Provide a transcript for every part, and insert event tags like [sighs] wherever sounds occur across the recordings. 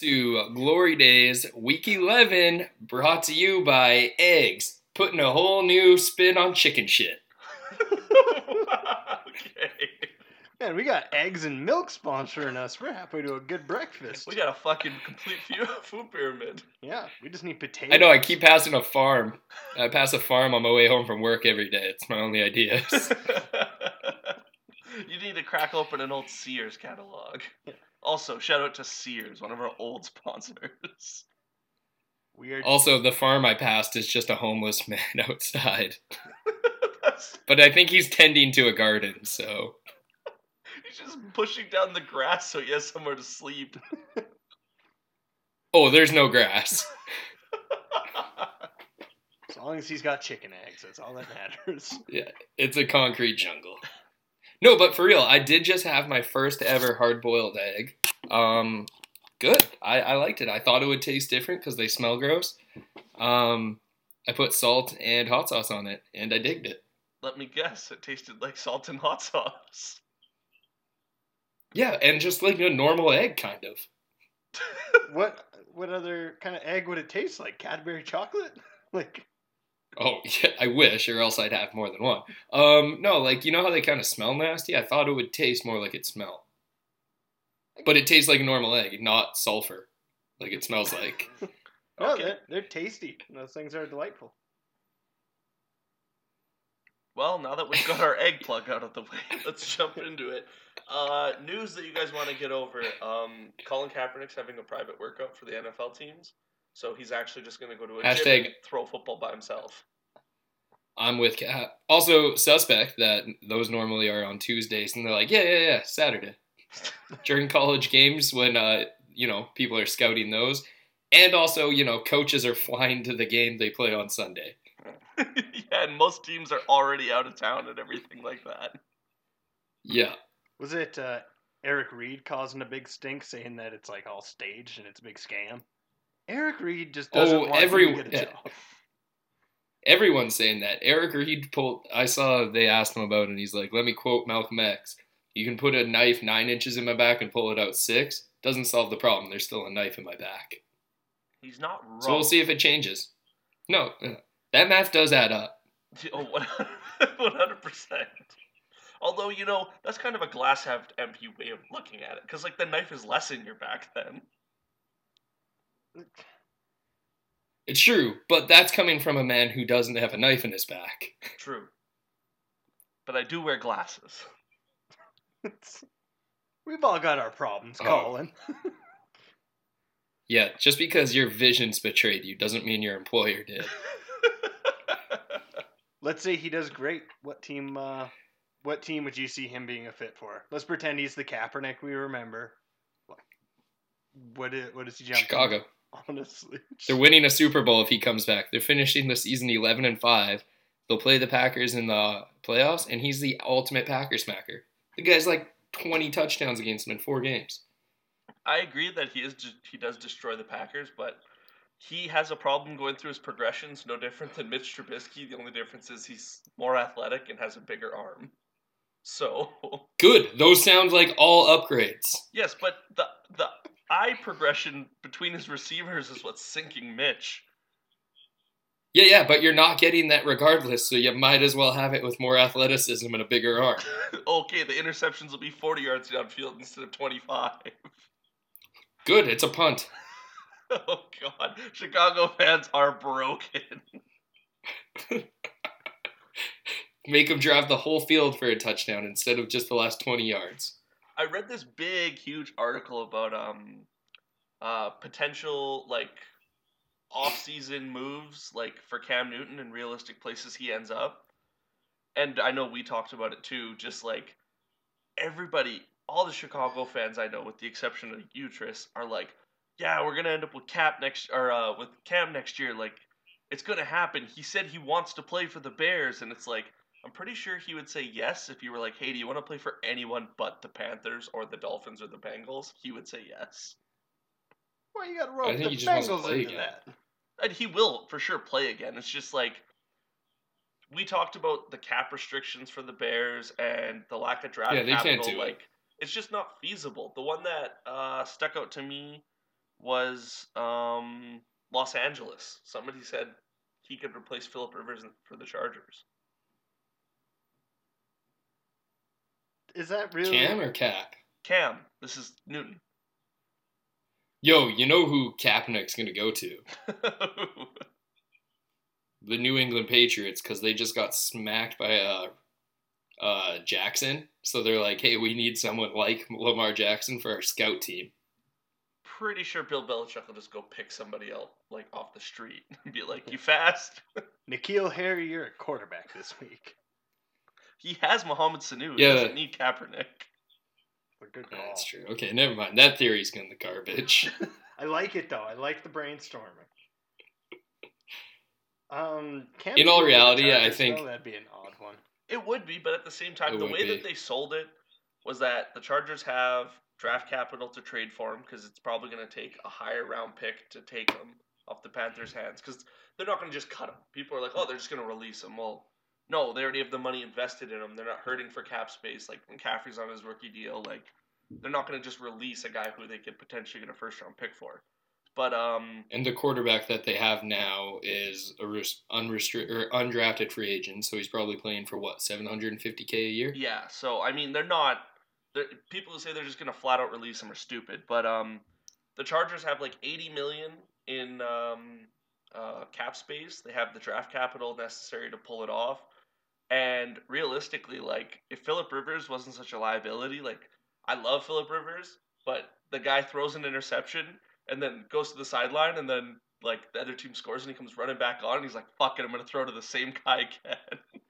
to Glory Days Week 11, brought to you by Eggs, putting a whole new spin on chicken shit. okay. [laughs] Man, we got eggs and milk sponsoring us. We're halfway to a good breakfast. We got a fucking complete fu- [laughs] food pyramid. yeah, we just need potatoes. I know I keep passing a farm. I pass a farm on my way home from work every day. It's my only idea. [laughs] you need to crack open an old Sears catalog. Also, shout out to Sears, one of our old sponsors. We are also, the farm I passed is just a homeless [laughs] man outside. [laughs] But I think he's tending to a garden, so. [laughs] he's just pushing down the grass so he has somewhere to sleep. Oh, there's no grass. as long as he's got chicken eggs, that's all that matters. Yeah, it's a concrete jungle. No, but for real, I did just have my first ever hard boiled egg. Um, good. I, I liked it. I thought it would taste different because they smell gross. Um, I put salt and hot sauce on it, and I digged it. Let me guess, it tasted like salt and hot sauce. Yeah, and just like a normal egg, kind of. [laughs] What what other kind of egg would it taste like? Cadbury chocolate? [laughs] Like Oh, yeah, I wish, or else I'd have more than one. Um, no, like you know how they kind of smell nasty. I thought it would taste more like it smelled, but it tastes like a normal egg, not sulfur, like it smells like. [laughs] no, Okay. they're, they're tasty. Those things are delightful. Well, now that we've got our egg plug out of the way, [laughs] let's jump into it. Uh, news that you guys want to get over. Um, Colin Kaepernick's having a private workout for the NFL teams, so he's actually just going to go to a gym Hashtag- and throw football by himself. I'm with Cat. Also, suspect that those normally are on Tuesdays, and they're like, yeah, yeah, yeah, Saturday [laughs] during college games when uh, you know people are scouting those, and also you know coaches are [laughs] flying to the game they play on Sunday. [laughs] yeah, and most teams are already out of town and everything like that. Yeah, Was it uh, Eric Reid causing a big stink, saying that it's like all staged and it's a big scam? Eric Reid just doesn't Oh, want every- to get a yeah. job. everyone's saying that. Eric Reid pulled. I saw they asked him about, it and he's like, "Let me quote Malcolm X: You can put a knife nine inches in my back and pull it out six. Doesn't solve the problem. There's still a knife in my back. He's not wrong. So we'll see if it changes. No, uh, that math does add up. [laughs] Oh, 100 [laughs] percent. Although you know that's kind of a glass half empty way of looking at it, because like the knife is less in your back then. It's true, but that's coming from a man who doesn't have a knife in his back. [laughs] True. But I do wear glasses. [laughs] We've all got our problems, Oh. Colin. [laughs] Yeah, just because your vision's betrayed you doesn't mean your employer did. [laughs] Let's say he does great. What team? Uh, what team would you see him being a fit for? Let's pretend he's the Kaepernick we remember. What is, what does he jump? to? Chicago. Honestly, They're winning a Super Bowl if he comes back. They're finishing the season 11 and 5. They'll play the Packers in the playoffs, and he's the ultimate Packer smacker. The guy's like 20 touchdowns against him in four games. I agree that he is he does destroy the Packers, but he has a problem going through his progressions. No different than Mitch Trubisky. The only difference is he's more athletic and has a bigger arm. So Good. Those sound like all upgrades. yes, but the the eye progression between his receivers is what's sinking Mitch. Yeah, yeah, but you're not getting that regardless, so you might as well have it with more athleticism and a bigger arm. [laughs] okay, the interceptions will be 40 yards downfield instead of 25. Good. It's a punt. [laughs] oh god, Chicago fans are broken. [laughs] Make him drive the whole field for a touchdown instead of just the last 20 yards. I read this big, huge article about um, uh, potential like off-season moves, like for Cam Newton and realistic places he ends up. And I know we talked about it too. Just like everybody, all the Chicago fans I know, with the exception of you, Tris, are like, "Yeah, we're gonna end up with Cap next, or uh, with Cam next year. Like, it's gonna happen." He said he wants to play for the Bears, and it's like. I'm pretty sure he would say yes if you were like, "Hey, do you want to play for anyone but the Panthers or the Dolphins or the Bengals?" He would say yes, why you got to I rope think the he just wants to Bengals play into again. that? and he will for sure play again. It's just like we talked about the cap restrictions for the Bears and the lack of draft Yeah, they can't capital. do it. like, it's just not feasible. The one that uh, stuck out to me was um, Los Angeles. Somebody said he could replace Philip Rivers for the Chargers. Is that really? Cam or Cap? Cam. This is Newton. Yo, you know who Kaepernick's gonna go to? [laughs] the New England Patriots because they just got smacked by uh, uh, Jackson. So they're like, hey, we need someone like Lamar Jackson for our scout team. Pretty sure Bill Belichick will just go pick somebody else like off the street [laughs] and be like, "You fast?" [laughs] N'Keal Harry, you're a quarterback this week. He has Mohamed Sanu. He Yeah. doesn't need Kaepernick. A good call. That's true. Okay, never mind. That theory's in the garbage. [laughs] I like it though. I like the brainstorming. Um, Cam In all Newton with reality, I think- though, that'd be an odd one. It would be, but at the same time, It the way be. that they sold it was that the Chargers have draft capital to trade for him because it's probably going to take a higher round pick to take him off the Panthers' hands because they're not going to just cut him. People are like, oh, they're just going to release him. Well, no, they already have the money invested in him. They're not hurting for cap space. Like McCaffrey's on his rookie deal. Like they're not going to just release a guy who they could potentially get a first round pick for. But um, and the quarterback that they have now is a res- unrestri- or undrafted free agent, so he's probably playing for what 750k a year. Yeah, so I mean, they're not. They're, people who say they're just gonna flat out release him are stupid. But um, the Chargers have like 80 million in um, uh, cap space. They have the draft capital necessary to pull it off. And realistically, like if Philip Rivers wasn't such a liability, like I love Philip Rivers, but the guy throws an interception and then goes to the sideline and then like the other team scores and he comes running back on and he's like, "Fuck it, I'm gonna throw to the same guy again." [laughs]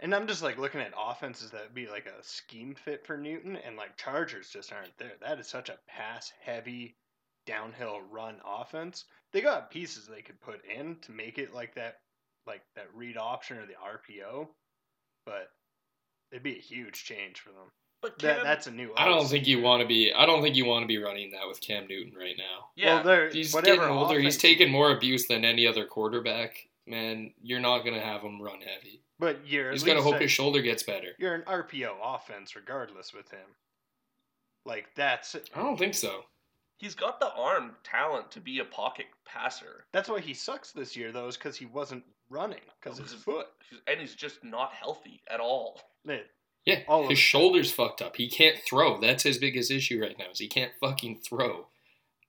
And I'm just like looking at offenses that would be like a scheme fit for Newton, and like Chargers just aren't there. That is such a pass heavy, downhill run offense. They got pieces they could put in to make it like that, like that read option or the RPO, but it'd be a huge change for them. But That that's a new. I don't think you want to be. I don't think you want to be running that with Cam Newton right now. yeah, Well, He's getting older. He's taking more abuse than any other quarterback. Man, you're not gonna have him run heavy. But you're He's at gotta hope a- his shoulder gets better. You're an RPO offense regardless with him. Like that's I don't think so. He's got the arm talent to be a pocket passer, that's why he sucks this year though, is because he wasn't running because his foot. And he's just not healthy at all. It- Yeah, All of his it. shoulder's fucked up. He can't throw. That's his biggest issue right now. Is he can't fucking throw.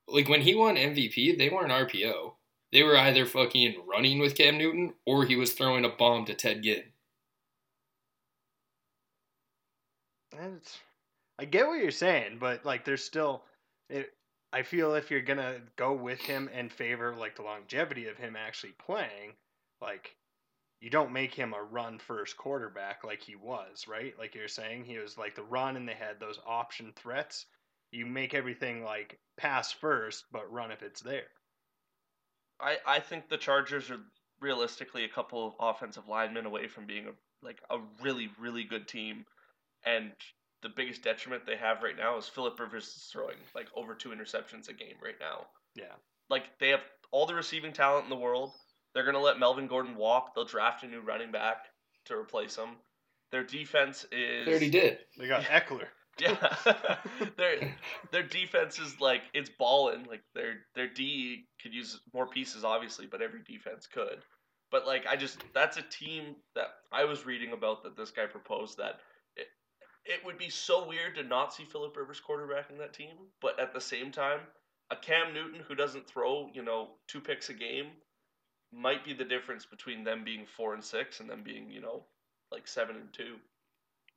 Like when he won MVP, they weren't RPO. They were either fucking running with Cam Newton or he was throwing a bomb to Ted Ginn. And it's, I get what you're saying, but like there's still it, I feel if you're gonna go with him and favor like the longevity of him actually playing, like you don't make him a run first quarterback like he was, right? Like you're saying, he was like the run and they had those option threats. You make everything like pass first, but run if it's there. I, I think the Chargers are realistically a couple of offensive linemen away from being a like a really really good team, and the biggest detriment they have right now is Philip Rivers is throwing like over two interceptions a game right now. Yeah. Like they have all the receiving talent in the world. They're gonna let Melvin Gordon walk. They'll draft a new running back to replace him. Their defense is They already did. They got Ekeler. [laughs] Yeah, [laughs] their their defense is like it's balling. Like their their D could use more pieces, obviously, but every defense could. But like I just that's a team that I was reading about that this guy proposed that it it would be so weird to not see Philip Rivers quarterbacking that team, but at the same time, a Cam Newton who doesn't throw you know two picks a game might be the difference between them being four and six and them being you know like seven and two.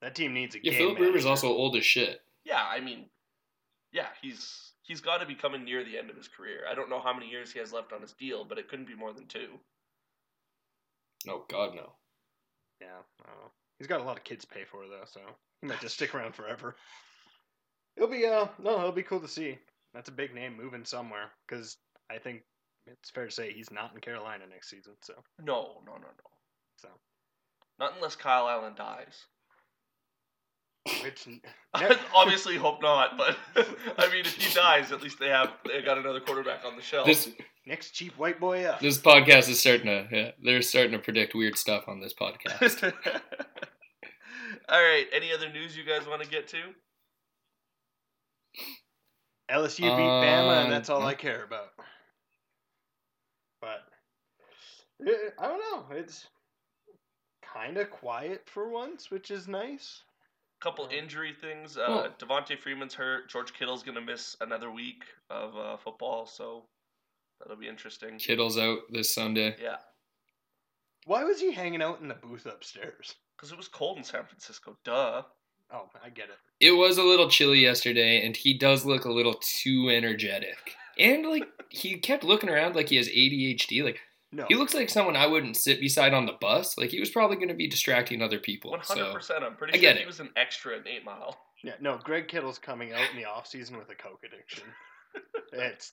That team needs a game. Yeah, game Philip Rivers manager. also old as shit. Yeah, I mean, yeah, he's he's got to be coming near the end of his career. I don't know how many years he has left on his deal, but it couldn't be more than two. Oh God, no. Yeah, I don't know. He's got a lot of kids to pay for though, so [laughs] he might just stick around forever. It'll be uh no, it'll be cool to see. That's a big name moving somewhere because I think it's fair to say he's not in Carolina next season. So No, no, no, no. so Not unless Kyle Allen dies. which I [laughs] obviously hope not, but [laughs] I mean, if he dies, at least they have they got another quarterback on the shelf. This next cheap white boy up. this podcast is starting to. Yeah, they're starting to predict weird stuff on this podcast. All right. Any other news you guys want to get to? LSU beat Bama, Um, and that's all. I care about. But eh, I don't know. It's kind of quiet for once, which is nice. Couple Um, injury things. Uh, well- Devonta Freeman's hurt. George Kittle's gonna miss another week of uh, football, so that'll be interesting. Kittle's out this Sunday. Yeah, Why was he hanging out in the booth upstairs? Because it was cold in San Francisco. Duh. Oh, I get it. It was a little chilly yesterday, and he does look a little too energetic. And like he kept looking around like he has ADHD. Like No, he looks like someone I wouldn't sit beside on the bus. Like he was probably going to be distracting other people. One hundred So percent. I'm pretty I sure get he it. was an extra in Eight Mile. yeah, no. Greg Kittle's coming out in the off season with a coke addiction. it's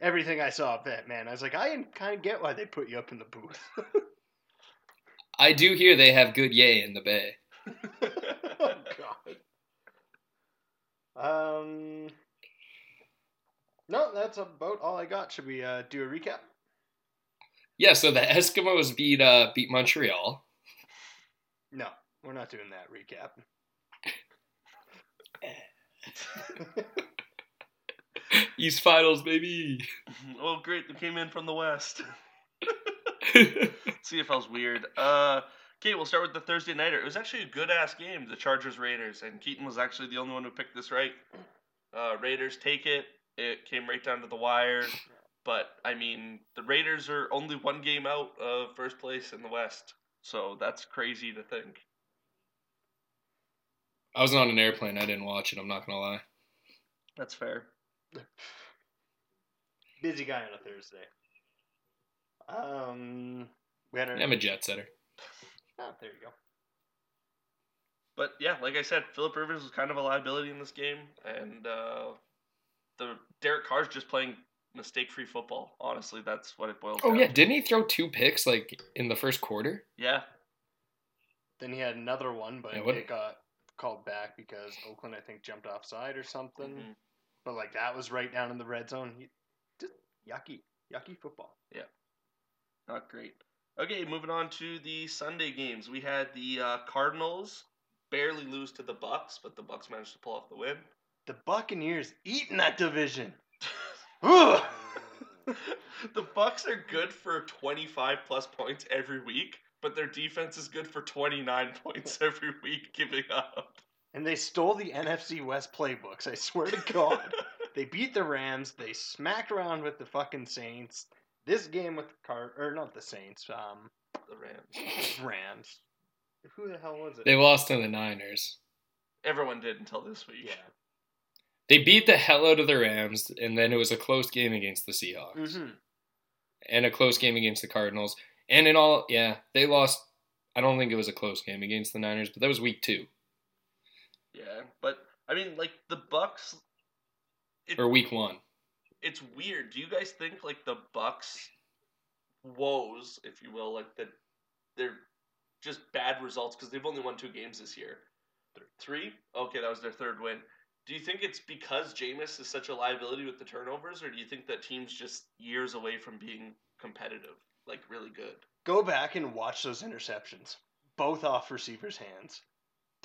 everything I saw of that man. I was like, I kind of get why they put you up in the booth. [laughs] I do hear they have good yay in the bay. [laughs] oh God. Um. No, that's about all I got. Should we uh, do a recap? Yeah, so the Eskimos beat uh beat Montreal. No, we're not doing that recap. [laughs] East Finals, baby. oh, great! They came in from the west. [laughs] [laughs] CFL's weird. Uh, okay, we'll start with the Thursday nighter. It was actually a good ass game, the Chargers Raiders, and Keaton was actually the only one who picked this right. Uh, Raiders take it. It came right down to the wire. But I mean, the Raiders are only one game out of first place in the West, so that's crazy to think. I was on an airplane. I didn't watch it. I'm not gonna lie. That's fair. Busy guy on a Thursday. Um, we had our, I'm a jet setter. oh, there you go. But yeah, like I said, Philip Rivers was kind of a liability in this game, and uh, the Derek Carr's just playing mistake-free football. Honestly, that's what it boils Oh down. yeah, to. didn't he throw two picks like in the first quarter? yeah. Then he had another one, but Yeah, what- it got called back because Oakland, I think, jumped offside or something. Mhm. But like that was right down in the red zone. He, just yucky, yucky football. Not great. Okay, moving on to the Sunday games. We had the uh, Cardinals barely lose to the Bucks, but the Bucks managed to pull off the win. The Buccaneers eating that division. [laughs] The Bucks are good for 25 plus points every week, but their defense is good for 29 points every week, giving up. And they stole the NFC West playbooks. I swear to God. [laughs] they beat the Rams. They smacked around with the fucking Saints. This game with the Card or not the Saints, um, The Rams. [laughs] Rams. Who the hell was it? They lost to the Niners. Everyone did until this week. yeah. They beat the hell out of the Rams, and then it was a close game against the Seahawks, hmm and a close game against the Cardinals. And in all, yeah, they lost. I don't think it was a close game against the Niners, but that was week two Yeah, but I mean, like the Bucks. It, or week one. It's weird. Do you guys think like the Bucks woes, if you will, like that they're just bad results because they've only won two games this year? Three? Okay, that was their third win. Do you think it's because Jameis is such a liability with the turnovers, or do you think that team's just years away from being competitive, like really good? Go back and watch those interceptions. Both off receivers' hands.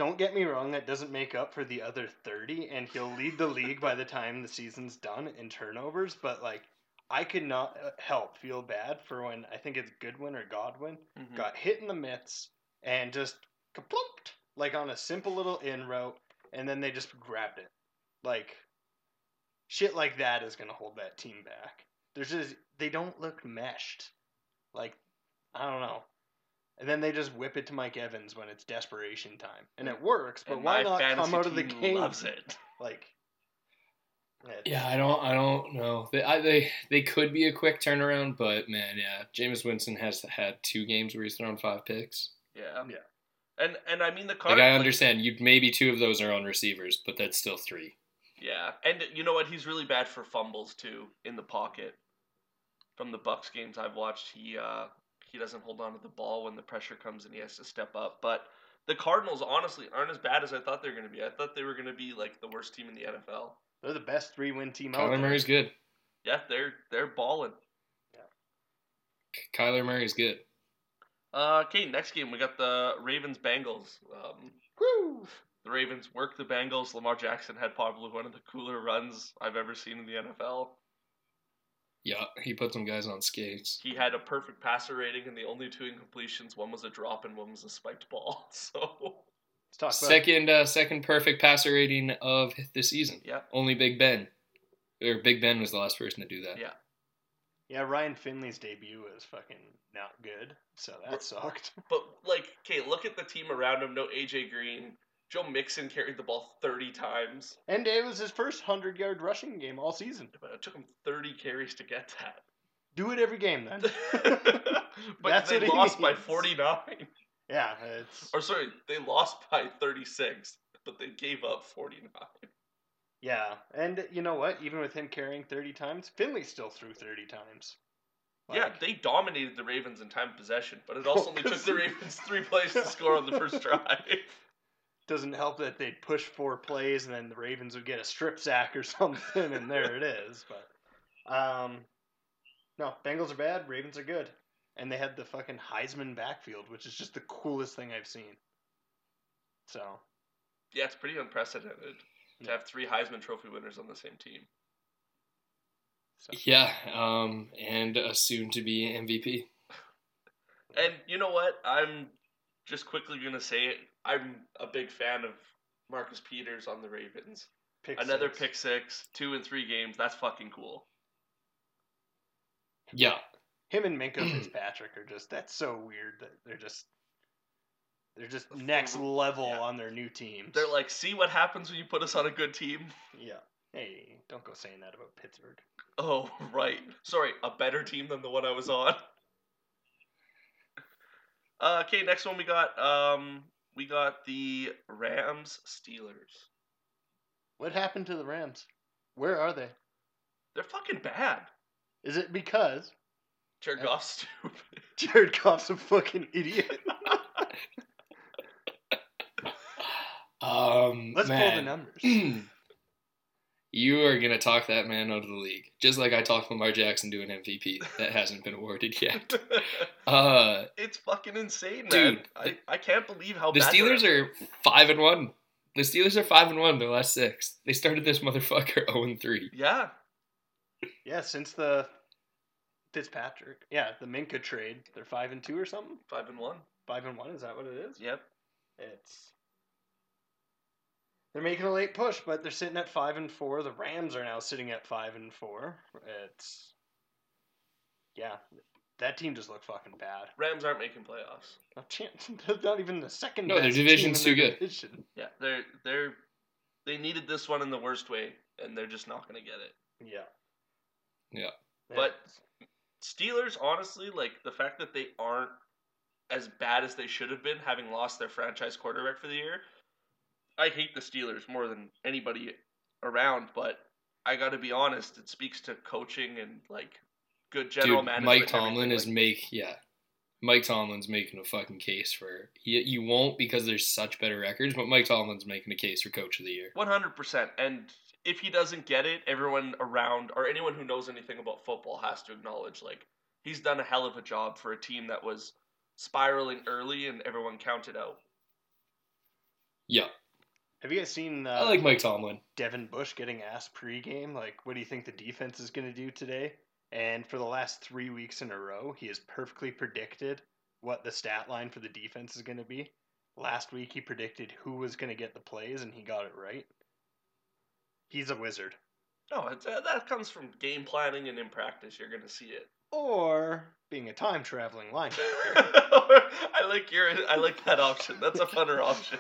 Don't get me wrong, that doesn't make up for the other 30, and he'll lead the league by the time the season's done in turnovers, but like, I could not uh, help feel bad for when I think it's Goodwin or Godwin Mhm. got hit in the mitts and just kaplumped, like on a simple little in route, and then they just grabbed it. Like, shit like that is going to hold that team back. There's just, they don't look meshed. Like, I don't know. And then they just whip it to Mike Evans when it's desperation time. And it works, but And why not come out of the team game? Loves it. [laughs] Like, it's- Yeah, I don't, I don't know. They, I, they, they could be a quick turnaround, but man, yeah, Jameis Winston has had two games where he's thrown five picks. Yeah. Yeah. And and I mean the Like I understand, you maybe two of those are on receivers, but that's still three. Yeah, and you know what? He's really bad for fumbles too in the pocket. From the Bucks games I've watched, he uh, he doesn't hold on to the ball when the pressure comes and he has to step up. But the Cardinals honestly aren't as bad as I thought they were going to be. I thought they were going to be like the worst team in the NFL. They're the best three win team out Kyler there. Murray's good. Yeah, they're they're balling. Yeah. Kyler Murray's good. Uh, okay, next game we got the Ravens Bengals. Um, Woo! The Ravens worked the Bengals. Lamar Jackson had probably one of the cooler runs I've ever seen in the NFL. Yeah, he put some guys on skates. He had a perfect passer rating, and the only two incompletions one was a drop and one was a spiked ball. [laughs] So, Let's talk about Second, uh, second perfect passer rating of the season. yeah. Only Big Ben, or Big Ben was the last person to do that. Yeah. Yeah, Ryan Finley's debut was fucking not good, so that sucked. [laughs] But, like, okay, look at the team around him. No AJ Green. Joe Mixon carried the ball 30 times. And it was his first hundred yard rushing game all season. But it took him 30 carries to get that. Do it every game then. [laughs] [laughs] but That's they lost by 49. yeah, it's Or sorry, they lost by 36, but they gave up 49. yeah, and you know what? Even with him carrying thirty times, Finley still threw thirty times. yeah, they dominated the Ravens in time of possession, but it [laughs] also only took the Ravens three plays to score on the first drive. Doesn't help that they'd push four plays and then the Ravens would get a strip sack or [laughs] something, and there it is. But um, no, Bengals are bad. Ravens are good, and they had the fucking Heisman backfield, which is just the coolest thing I've seen. So Yeah, it's pretty unprecedented to Yeah. have three Heisman Trophy winners on the same team. so Yeah, um, and a soon-to-be MVP. [laughs] And you know what? I'm just quickly gonna say it. I'm a big fan of Marcus Peters on the Ravens. pick Another six. pick six, two and three games. That's fucking cool. Yeah, Him and Minkah [clears throat] Fitzpatrick are just that's so weird that they're just they're just next level Yeah. on their new teams. They're like, see what happens when you put us on a good team. yeah. Hey, don't go saying that about Pittsburgh. Oh, right. Sorry, a better team than the one I was on. [laughs] Uh, okay, next one we got um we got the Rams Steelers. What happened to the Rams? Where are they? They're fucking bad. Is it because Jared Goff's stupid. [laughs] Jared Goff's a fucking idiot? [laughs] um, Let's pull the man. numbers. [clears throat] you are gonna talk that man out of the league, just like I talked Lamar Jackson to an MVP that hasn't been awarded yet. [laughs] Uh, it's fucking insane, man. Dude, I, I can't believe how the bad Steelers they're- are five and one. The Steelers are five and one. Their last six. They started this motherfucker zero [laughs] and three. Yeah, Yeah, since the Fitzpatrick, yeah, the Minkah trade, they're five and two or something. five and one. Five and one, is that what it is? Yep. It's they're making a late push, but they're sitting at five and four. The Rams are now sitting at five and four. It's yeah, that team just looked fucking bad. Rams aren't making playoffs. No chance. [laughs] Not even the second. No, their best team division's in too their good. division. Yeah, they're they're they needed this one in the worst way, and they're just not gonna get it. Yeah. Yeah. But- Steelers, honestly, like the fact that they aren't as bad as they should have been, having lost their franchise quarterback for the year. I hate the Steelers more than anybody around, but I got to be honest, it speaks to coaching and like good general Dude, management. Mike Tomlin is like- make yeah. Mike Tomlin's making a fucking case for you. You won't because there's such better records, but Mike Tomlin's making a case for Coach of the Year. One hundred percent. And if he doesn't get it, everyone around or anyone who knows anything about football has to acknowledge like he's done a hell of a job for a team that was spiraling early and everyone counted out. Yeah, Have you guys seen? Uh, I like Mike Tomlin. Devin Bush getting asked pregame, like, what do you think the defense is going to do today? And for the last three weeks in a row, he has perfectly predicted what the stat line for the defense is going to be. Last week, he predicted who was going to get the plays, and he got it right. He's a wizard. No, it's, uh, that comes from game planning and in practice. You're gonna see it. Or being a time traveling linebacker. [laughs] I like your. I like that option. That's a funner option.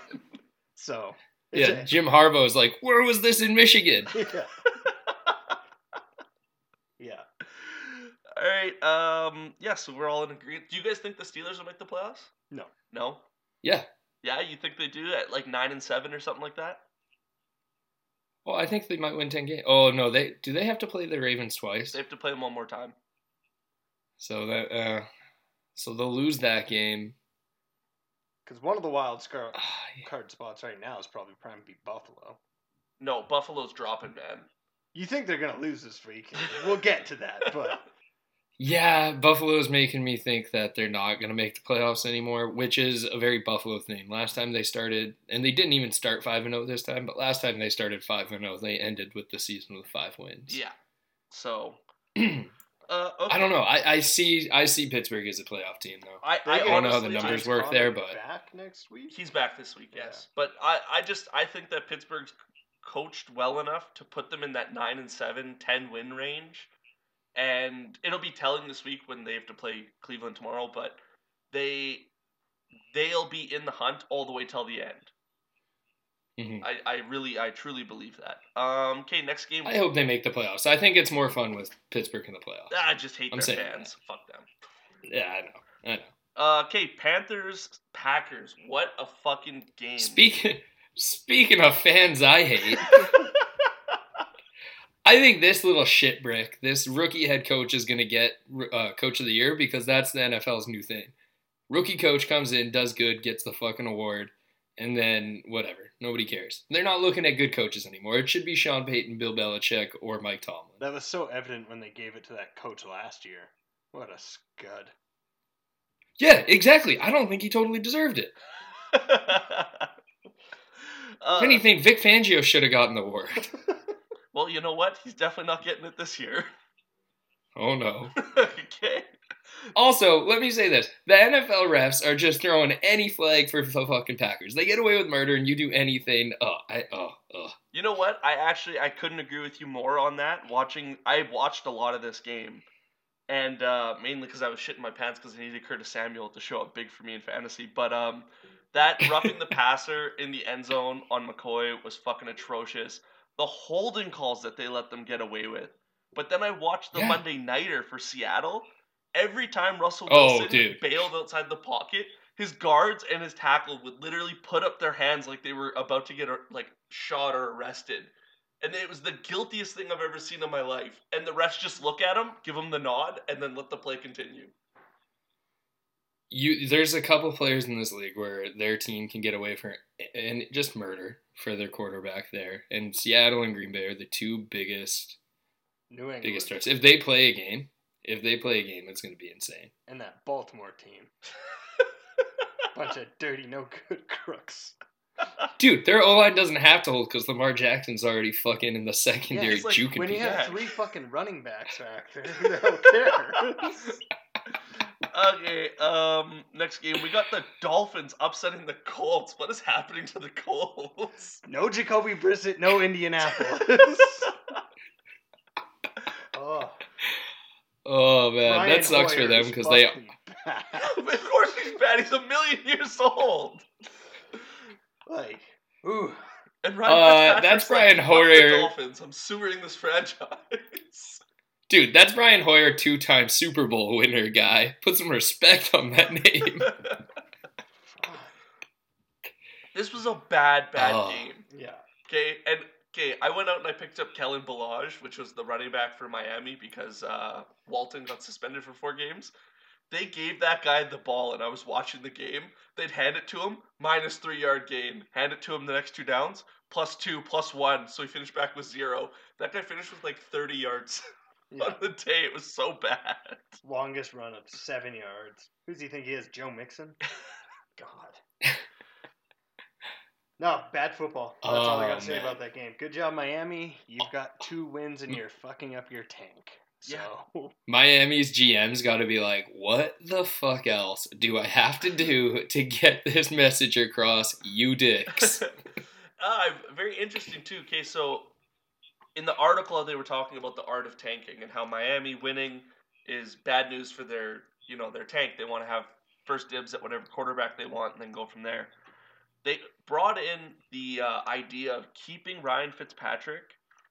so, Yeah, it's Jim Harbaugh is like, where was this in Michigan? [laughs] yeah. [laughs] yeah. All right. Um. Yeah. So we're all in agreement. Do you guys think the Steelers will make the playoffs? No. No. Yeah. Yeah. You think they do at like nine and seven or something like that? Well, I think they might win ten games. Oh no, they do they have to play the Ravens twice? They have to play them one more time. So that uh, so they'll lose that game. Because one of the wild scar- Ah, yeah. card spots right now is probably prime to beat Buffalo. No, Buffalo's dropping, man. You think they're going to lose this week? We'll get to that, but [laughs] Yeah, Buffalo's making me think that they're not going to make the playoffs anymore, which is a very Buffalo thing. Last time they started, and they didn't even start 5 and 0 this time, but last time they started 5 and 0, they ended with the season with five wins. Yeah. So. [clears throat] Uh, okay. I don't know. I, I see I see Pittsburgh as a playoff team though. I, I, I don't know how the numbers work there, but he's back next week. He's back this week, yes. Yeah. But I, I just I think that Pittsburgh's coached well enough to put them in that nine and seven, 10 win range and it'll be telling this week when they have to play Cleveland tomorrow. But they they'll be in the hunt all the way till the end. Mm-hmm. I, I really I truly believe that. Um. Okay, next game. I hope they make the playoffs. I think it's more fun with Pittsburgh in the playoffs. I just hate I'm their fans. That. Fuck them. Yeah, I know. I know. Uh, okay, Panthers Packers. What a fucking game. Speaking speaking of fans, I hate. [laughs] I think this little shit brick, this rookie head coach, is going to get uh, coach of the year because that's the NFL's new thing. Rookie coach comes in, does good, gets the fucking award, and then whatever. Nobody cares. They're not looking at good coaches anymore. It should be Sean Payton, Bill Belichick, or Mike Tomlin. That was so evident when they gave it to that coach last year. What a scud. Yeah, exactly. I don't think he totally deserved it. [laughs] uh, if anything, Vic Fangio should have gotten the award. [laughs] Well, you know what? He's definitely not getting it this year. Oh no. [laughs] okay. Also, let me say this: the NFL refs are just throwing any flag for the fucking Packers. They get away with murder, and you do anything. Oh, I oh oh. You know what? I actually I couldn't agree with you more on that. Watching, I watched a lot of this game, and uh, mainly because I was shitting my pants because I needed Curtis Samuel to show up big for me in fantasy. But um, that [laughs] roughing the passer in the end zone on McCoy was fucking atrocious the holding calls that they let them get away with. But then I watched the yeah. Monday Nighter for Seattle. Every time Russell oh, Wilson oh, bailed outside the pocket, his guards and his tackle would literally put up their hands like they were about to get uh, like shot or arrested. And it was the guiltiest thing I've ever seen in my life. And the rest just look at him, give him the nod, and then let the play continue. You, there's a couple players in this league where their team can get away from and just murder for their quarterback there. And Seattle and Green Bay are the two biggest New biggest threats. If they play a game, if they play a game, it's going to be insane. And that Baltimore team, [laughs] bunch of dirty, no good crooks. Dude, their O line doesn't have to hold because Lamar Jackson's already fucking in the secondary yeah, like, juking When you have three fucking running backs back there, who the hell [laughs] cares? okay, um, next game we got the Dolphins upsetting the Colts. What is happening to the Colts? No Jacoby Brissett, no Indianapolis. [laughs] oh. Oh man, Brian that sucks Hoyer for them because they. [laughs] of course he's bad. He's a million years old. Like, ooh. And Ryan uh, that's Brian like, Hoyer. Dolphins. I'm sewering this franchise. Dude, that's Brian Hoyer, two time Super Bowl winner guy. Put some respect on that name. [laughs] this was a bad, bad oh. game. Yeah. Okay, and okay, I went out and I picked up Kellen Ballage, which was the running back for Miami because uh, Walton got suspended for four games. They gave that guy the ball, and I was watching the game. They'd hand it to him, minus three yard gain. Hand it to him the next two downs, plus two, plus one. So he finished back with zero. That guy finished with like 30 yards. [laughs] yeah. on the day. It was so bad. Longest run of seven yards. Who does he think he is? Joe Mixon? [laughs] God. [laughs] no, bad football. That's oh, all I got to say man. about that game. Good job, Miami. You've got two wins and you're fucking up your tank. So. Yeah. [laughs] Miami's GM's got to be like, what the fuck else do I have to do to get this message across, you dicks? uh, [laughs] very interesting, too. Okay, so in the article they were talking about the art of tanking and how Miami winning is bad news for their you know their tank. They want to have first dibs at whatever quarterback they want and then go from there. They brought in the uh, idea of keeping Ryan Fitzpatrick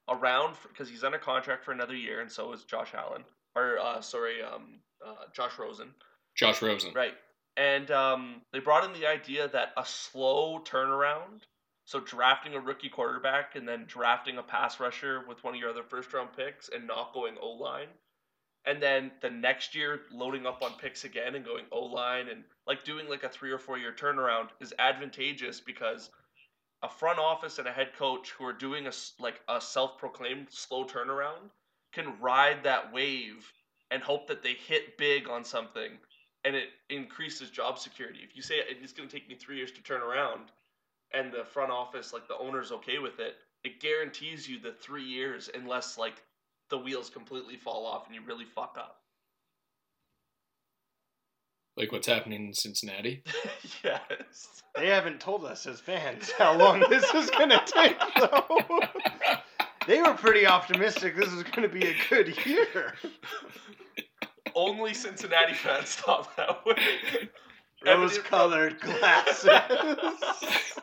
around because he's under contract for another year, and so is Josh Allen or uh, sorry, um, uh, Josh Rosen. Josh Rosen, right? And um, they brought in the idea that a slow turnaround so drafting a rookie quarterback and then drafting a pass rusher with one of your other first round picks and not going O line. And then the next year loading up on picks again and going O line and like doing like a three or four year turnaround is advantageous because a front office and a head coach who are doing a like a self proclaimed slow turnaround can ride that wave and hope that they hit big on something and it increases job security. If you say it's going to take me three years to turn around and the front office, like the owner's okay with it, it guarantees you the three years unless like the wheels completely fall off and you really fuck up. Like what's happening in Cincinnati. [laughs] yes. They haven't told us as fans how long this is going to take, though. [laughs] they were pretty optimistic this was going to be a good year. Only Cincinnati fans thought that way. Rose colored glasses. [laughs]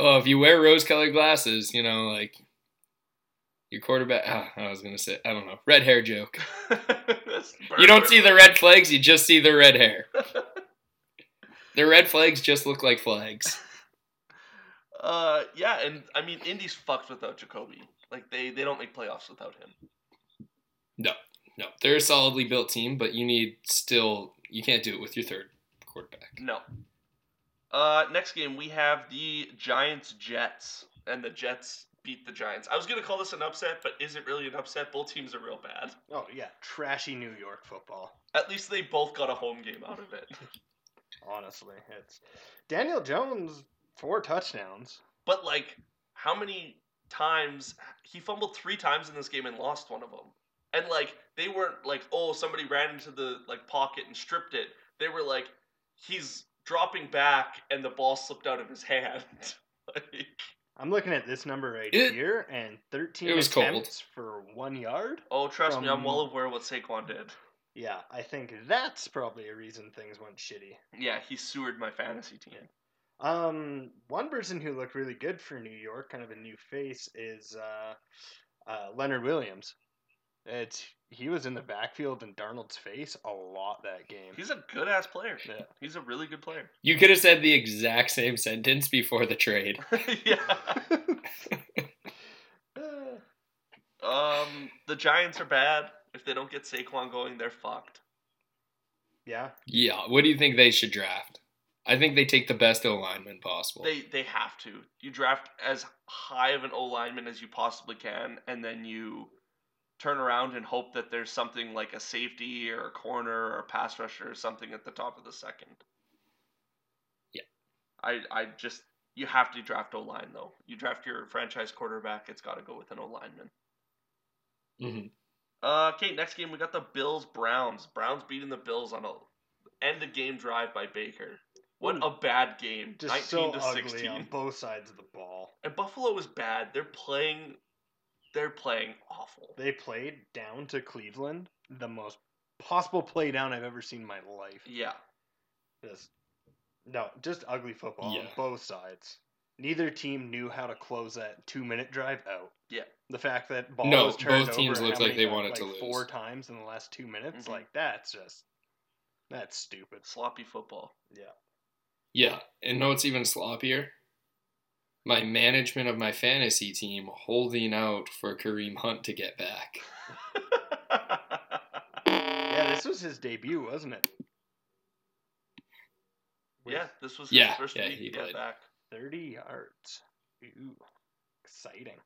Oh, if you wear rose-colored glasses, you know, like your quarterback. ah, I was gonna say, I don't know, red hair joke. [laughs] You don't see the red flags, you just see the red hair. [laughs] The red flags just look like flags. [laughs] Uh, yeah, and I mean, Indy's fucked without Jacoby. Like they they don't make playoffs without him. No, no, they're a solidly built team, but you need still. You can't do it with your third quarterback. No. Uh, next game we have the Giants Jets, and the Jets beat the Giants. I was gonna call this an upset, but is it really an upset? Both teams are real bad. oh, yeah. Trashy New York football. At least they both got a home game out of it. [laughs] Honestly, it's Daniel Jones four touchdowns. But like, how many times he fumbled three times in this game and lost one of them? And like, they weren't like, oh, somebody ran into the like pocket and stripped it. They were like, he's dropping back and the ball slipped out of his [laughs] hand. like, I'm looking at this number right It- here, and 13 it was cold. attempts for one yard. oh, trust me, I'm well aware what Saquon did. Yeah, I think that's probably a reason things went shitty. Yeah, he sewered my fantasy team. Um, one person who looked really good for New York, kind of a new face, is uh, uh, Leonard Williams. It's he was in the backfield in Darnold's face a lot that game. He's a good ass player. Yeah. He's a really good player. You could have said the exact same sentence before the trade. [laughs] yeah. [laughs] Um, the Giants are bad. If they don't get Saquon going, they're fucked. yeah, Yeah, what do you think they should draft? I think they take the best O lineman possible. They they have to. You draft as high of an O lineman as you possibly can, and then you turn around and hope that there's something like a safety or a corner or a pass rusher or something at the top of the second. Yeah. I I just you have to draft O line though. You draft your franchise quarterback, it's got to go with an O lineman. Mhm. Uh, okay, next game we got the Bills Browns. Browns beating the Bills on a end of game drive by Baker. What Ooh. a bad game. just 19 so to ugly 16. on both sides of the ball. And Buffalo is bad. They're playing they're playing awful. They played down to Cleveland, the most possible play down I've ever seen in my life. Yeah. Just no, just ugly football on both sides. Neither team knew how to close that two minute drive out. Yeah. The fact that ball No, was turned both teams over looked like they times? wanted to like lose. four times in the last two minutes. Mhm. Like that's just that's stupid. Sloppy football. Yeah. Yeah, and no, it's even sloppier? My management of my fantasy team holding out for Kareem Hunt to get back. [laughs] Yeah, this was his debut, wasn't it? With yeah, this was his Yeah, first yeah, week he to get back. 30 yards. Ooh, exciting.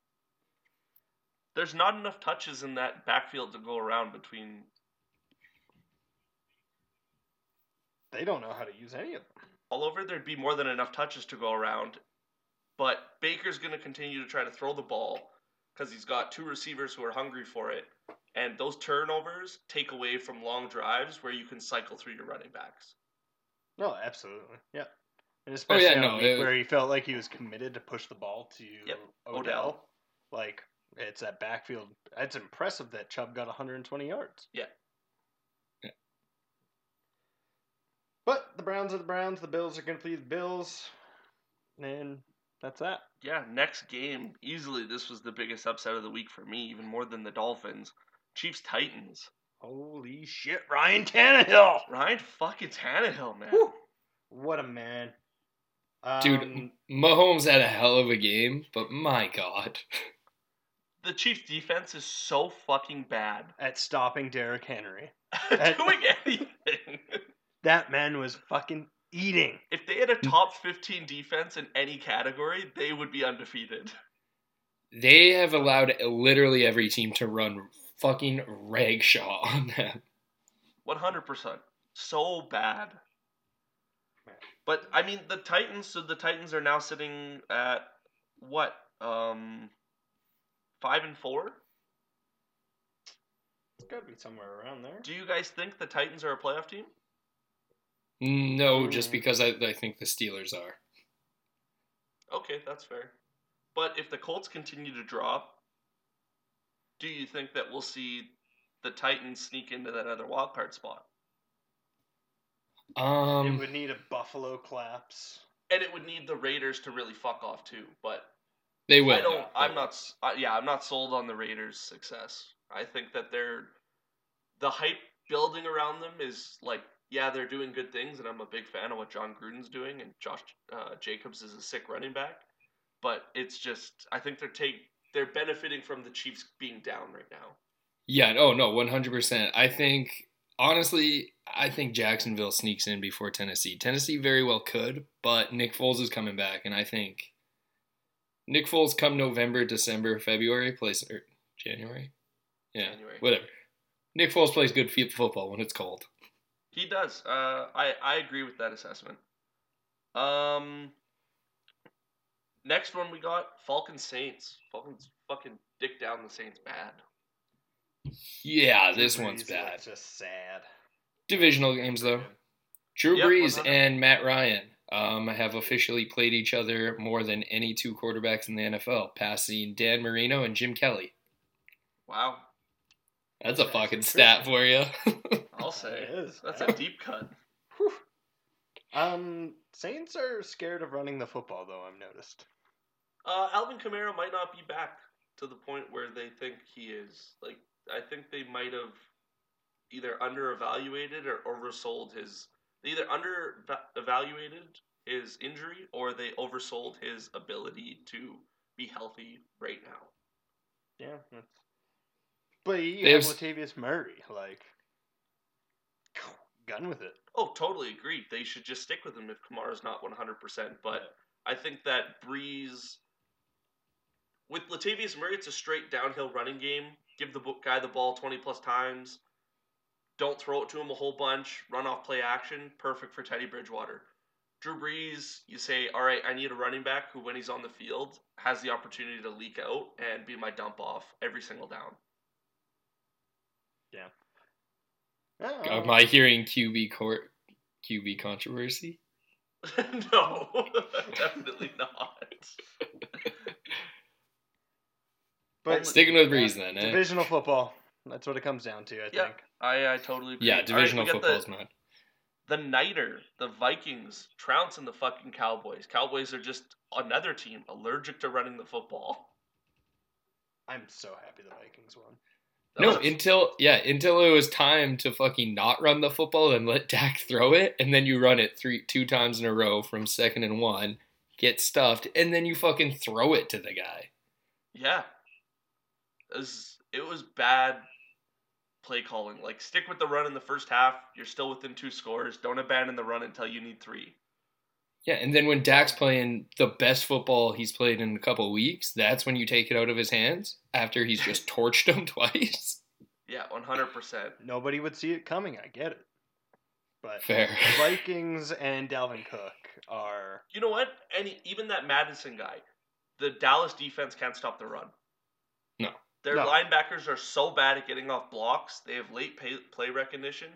There's not enough touches in that backfield to go around between They don't know how to use any of them. all over. There'd be more than enough touches to go around. But Baker's going to continue to try to throw the ball because he's got two receivers who are hungry for it. And those turnovers take away from long drives where you can cycle through your running backs. No, absolutely. Yeah. And Oh, especially yeah, no, week it- where he felt like he was committed to push the ball to Yep, Odell. Odell. Like, it's that backfield. It's impressive that Chubb got 120 yards. Yeah. Yeah. But the Browns are the Browns. The Bills are going to be the Bills. And that's that. Yeah, next game, easily this was the biggest upset of the week for me, even more than the Dolphins. Chiefs Titans. Holy shit, Ryan Tannehill! Ryan fucking Tannehill, man. Whew. What a man. Dude, Um, Mahomes had a hell of a game, but my God. The Chiefs defense is so fucking bad [laughs] at stopping Derrick Henry. [laughs] at doing anything. That man was fucking eating. if they had a top 15 defense in any category, they would be undefeated. they have allowed literally every team to run fucking ragshaw on them. One hundred percent. So bad. But I mean, the Titans. So the Titans are now sitting at what? Um, five and four. It's got to be somewhere around there. Do you guys think the Titans are a playoff team? No, just because I, I think the Steelers are. Okay, that's fair. But if the Colts continue to drop, do you think that we'll see the Titans sneak into that other wild card spot? it Um, would need a Buffalo collapse. And it would need the Raiders to really fuck off too. But they will. I don't. yeah, I'm not. s- Uh, yeah, I'm not sold on the Raiders' success. I think that they're the hype building around them is like, yeah, they're doing good things, and I'm a big fan of what Jon Gruden's doing, and Josh uh, Jacobs is a sick running back. But it's just, I think they're take they're benefiting from the Chiefs being down right now. Yeah, oh no, one hundred percent. I think honestly, I think Jacksonville sneaks in before Tennessee. Tennessee very well could, but Nick Foles is coming back, and I think Nick Foles come November, December, February plays or January. Yeah, January. whatever. Nick Foles plays good football when it's cold. He does. Uh, I I agree with that assessment. Um, next one we got Falcon Saints. Falcons fucking dick down the Saints bad. Yeah, this Drew one's Brees bad. Just sad. Divisional games though. Drew Yep, Brees 100. and Matt Ryan um, have officially played each other more than any two quarterbacks in the NFL, passing Dan Marino and Jim Kelly. Wow, That's a fucking interesting. stat for you. I'll say It is, that's yeah. a deep cut. Whew. Um, Saints are scared of running the football, though. I've noticed. Uh, Alvin Kamara might not be back to the point where they think he is. Like, I think they might have either under evaluated or oversold his. They either under evaluated his injury or they oversold his ability to be healthy right now. Yeah, that's... but you They have have Latavius Murray, like gun with it. Oh, totally agreed. They should just stick with him if Kamara's not 100%. But I think that Brees, with Latavius Murray, it's a straight downhill running game. Give the guy the ball 20 plus times. Don't throw it to him a whole bunch. Run off play action. Perfect for Teddy Bridgewater. Drew Brees, you say, all right, I need a running back who, when he's on the field, has the opportunity to leak out and be my dump off every single down. Yeah, Am I hearing QB court QB controversy? [laughs] no, [laughs] definitely not. [laughs] but Sticking with yeah, Brees then, eh? divisional football. That's what it comes down to, I Yeah. think. I, I totally agree. Yeah, divisional we got football's the, mad. the Niter, the Vikings, trouncing the fucking Cowboys. Cowboys are just another team allergic to running the football. I'm so happy the Vikings won. No, was- until yeah, until it was time to fucking not run the football and let [laughs] Dak throw it, and then you run it three two times in a row from second and one, get stuffed, and then you fucking throw it to the guy. yeah, it was, it was bad play calling. Like stick with the run in the first half. You're still within two scores. Don't abandon the run until you need three. Yeah, and then when Dak's playing the best football he's played in a couple weeks, that's when you take it out of his hands after he's [laughs] just torched him [laughs] twice. Yeah, one hundred percent. Nobody would see it coming. I get it. But Fair. Vikings and Dalvin Cook are You know what? And even that Mattison guy, the Dallas defense can't stop the run. No. Their No. linebackers are so bad at getting off blocks. They have late pay, play recognition,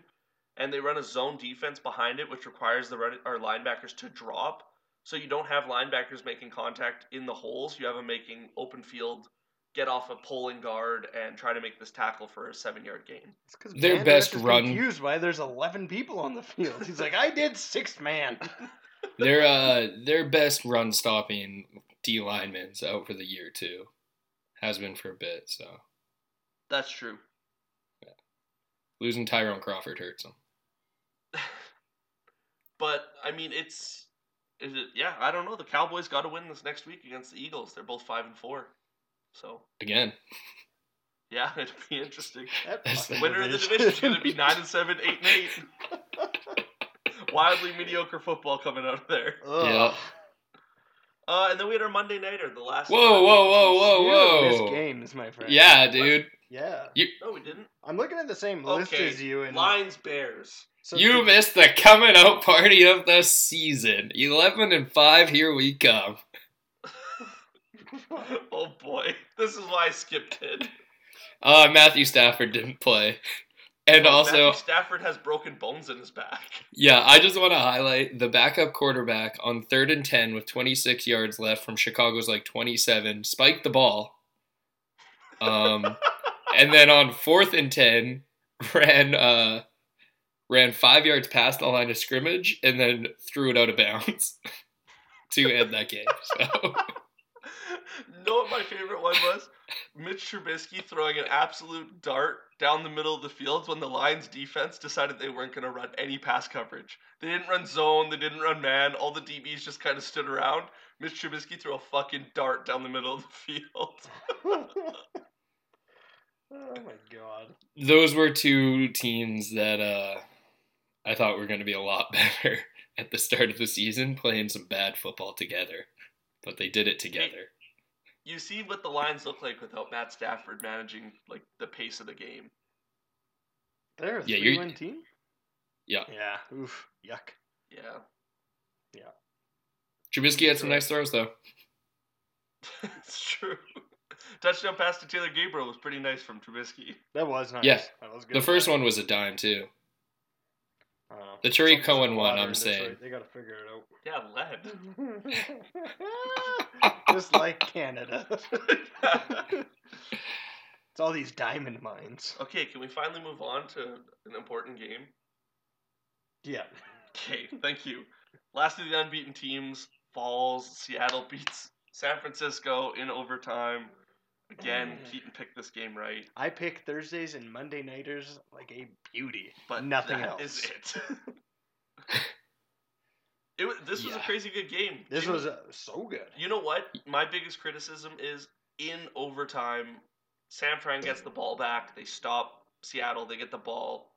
and they run a zone defense behind it, which requires the run, our linebackers to drop. So you don't have linebackers making contact in the holes. You have them making open field, get off a pulling guard, and try to make this tackle for a seven-yard gain. It's because Their best is run- confused why there's 11 people on the field. He's like, I did six man. [laughs] their uh their best run stopping D lineman's out for the year too. Has been for a bit, so That's true. losing Tyrone Crawford hurts him. But I mean, it's is it? Yeah, I don't know. The Cowboys got to win this next week against the Eagles. They're both five and four, so Again. yeah, [laughs] it'd be interesting. That Winner of the division is going to be nine and seven, eight and eight. [laughs] Wildly mediocre football coming out of there. Ugh. Yeah. Uh, and then we had our Monday nighter, the last. Whoa, whoa, whoa, whoa, You whoa! missed games, my friend. Yeah, dude. Yeah. No, we didn't. I'm looking at the same list Okay, as you, and Lions Bears. so You did- missed the coming out party of the season. Eleven and five, here we come. [laughs] oh boy, this is why I skipped it. Uh, Matthew Stafford didn't play, and also, Matthew Stafford has broken bones in his back. [laughs] yeah, I just want to highlight the backup quarterback on third and ten with 26 yards left from Chicago's like 27, spiked the ball, um, [laughs] and then on fourth and ten ran uh ran five yards past the line of scrimmage and then threw it out of bounds [laughs] to end that game. So. know what my favorite one was? Mitch Trubisky throwing an absolute dart down the middle of the field when the Lions defense decided they weren't going to run any pass coverage. They didn't run zone, they didn't run man, all the DBs just kind of stood around. Mitch Trubisky threw a fucking dart down the middle of the field. [laughs] oh my god. those were two teams that uh, I thought were going to be a lot [laughs] better at the start of the season, playing some bad football together. But they did it together. You see what the Lions look like without Matt Stafford managing like the pace of the game. They're a Yeah, three-win team. Yeah. Yeah. Oof. Yuck. Yeah. Yeah. Trubisky had some nice throws though. [laughs] it's true. Touchdown pass to Taylor Gabriel was pretty nice from Trubisky. That was nice. Yeah. That was good. The first one was a dime too. I. The Tarik Something's Cohen one, I'm in saying. Detroit. They got to figure it out. Yeah, lead. [laughs] Just like Canada. [laughs] it's all these diamond mines. okay, can we finally move on to an important game? Yeah. Okay, thank you. Last of the unbeaten teams falls. Seattle beats San Francisco in overtime. Again, Mm. Keaton picked this game right, I pick Thursdays and Monday nighters like a beauty. but Nothing that else. is it. [laughs] it was, this was a crazy good game. This Jimmy- was uh, so good. You know what? My biggest criticism is in overtime, San Fran gets the ball back. They stop Seattle. They get the ball.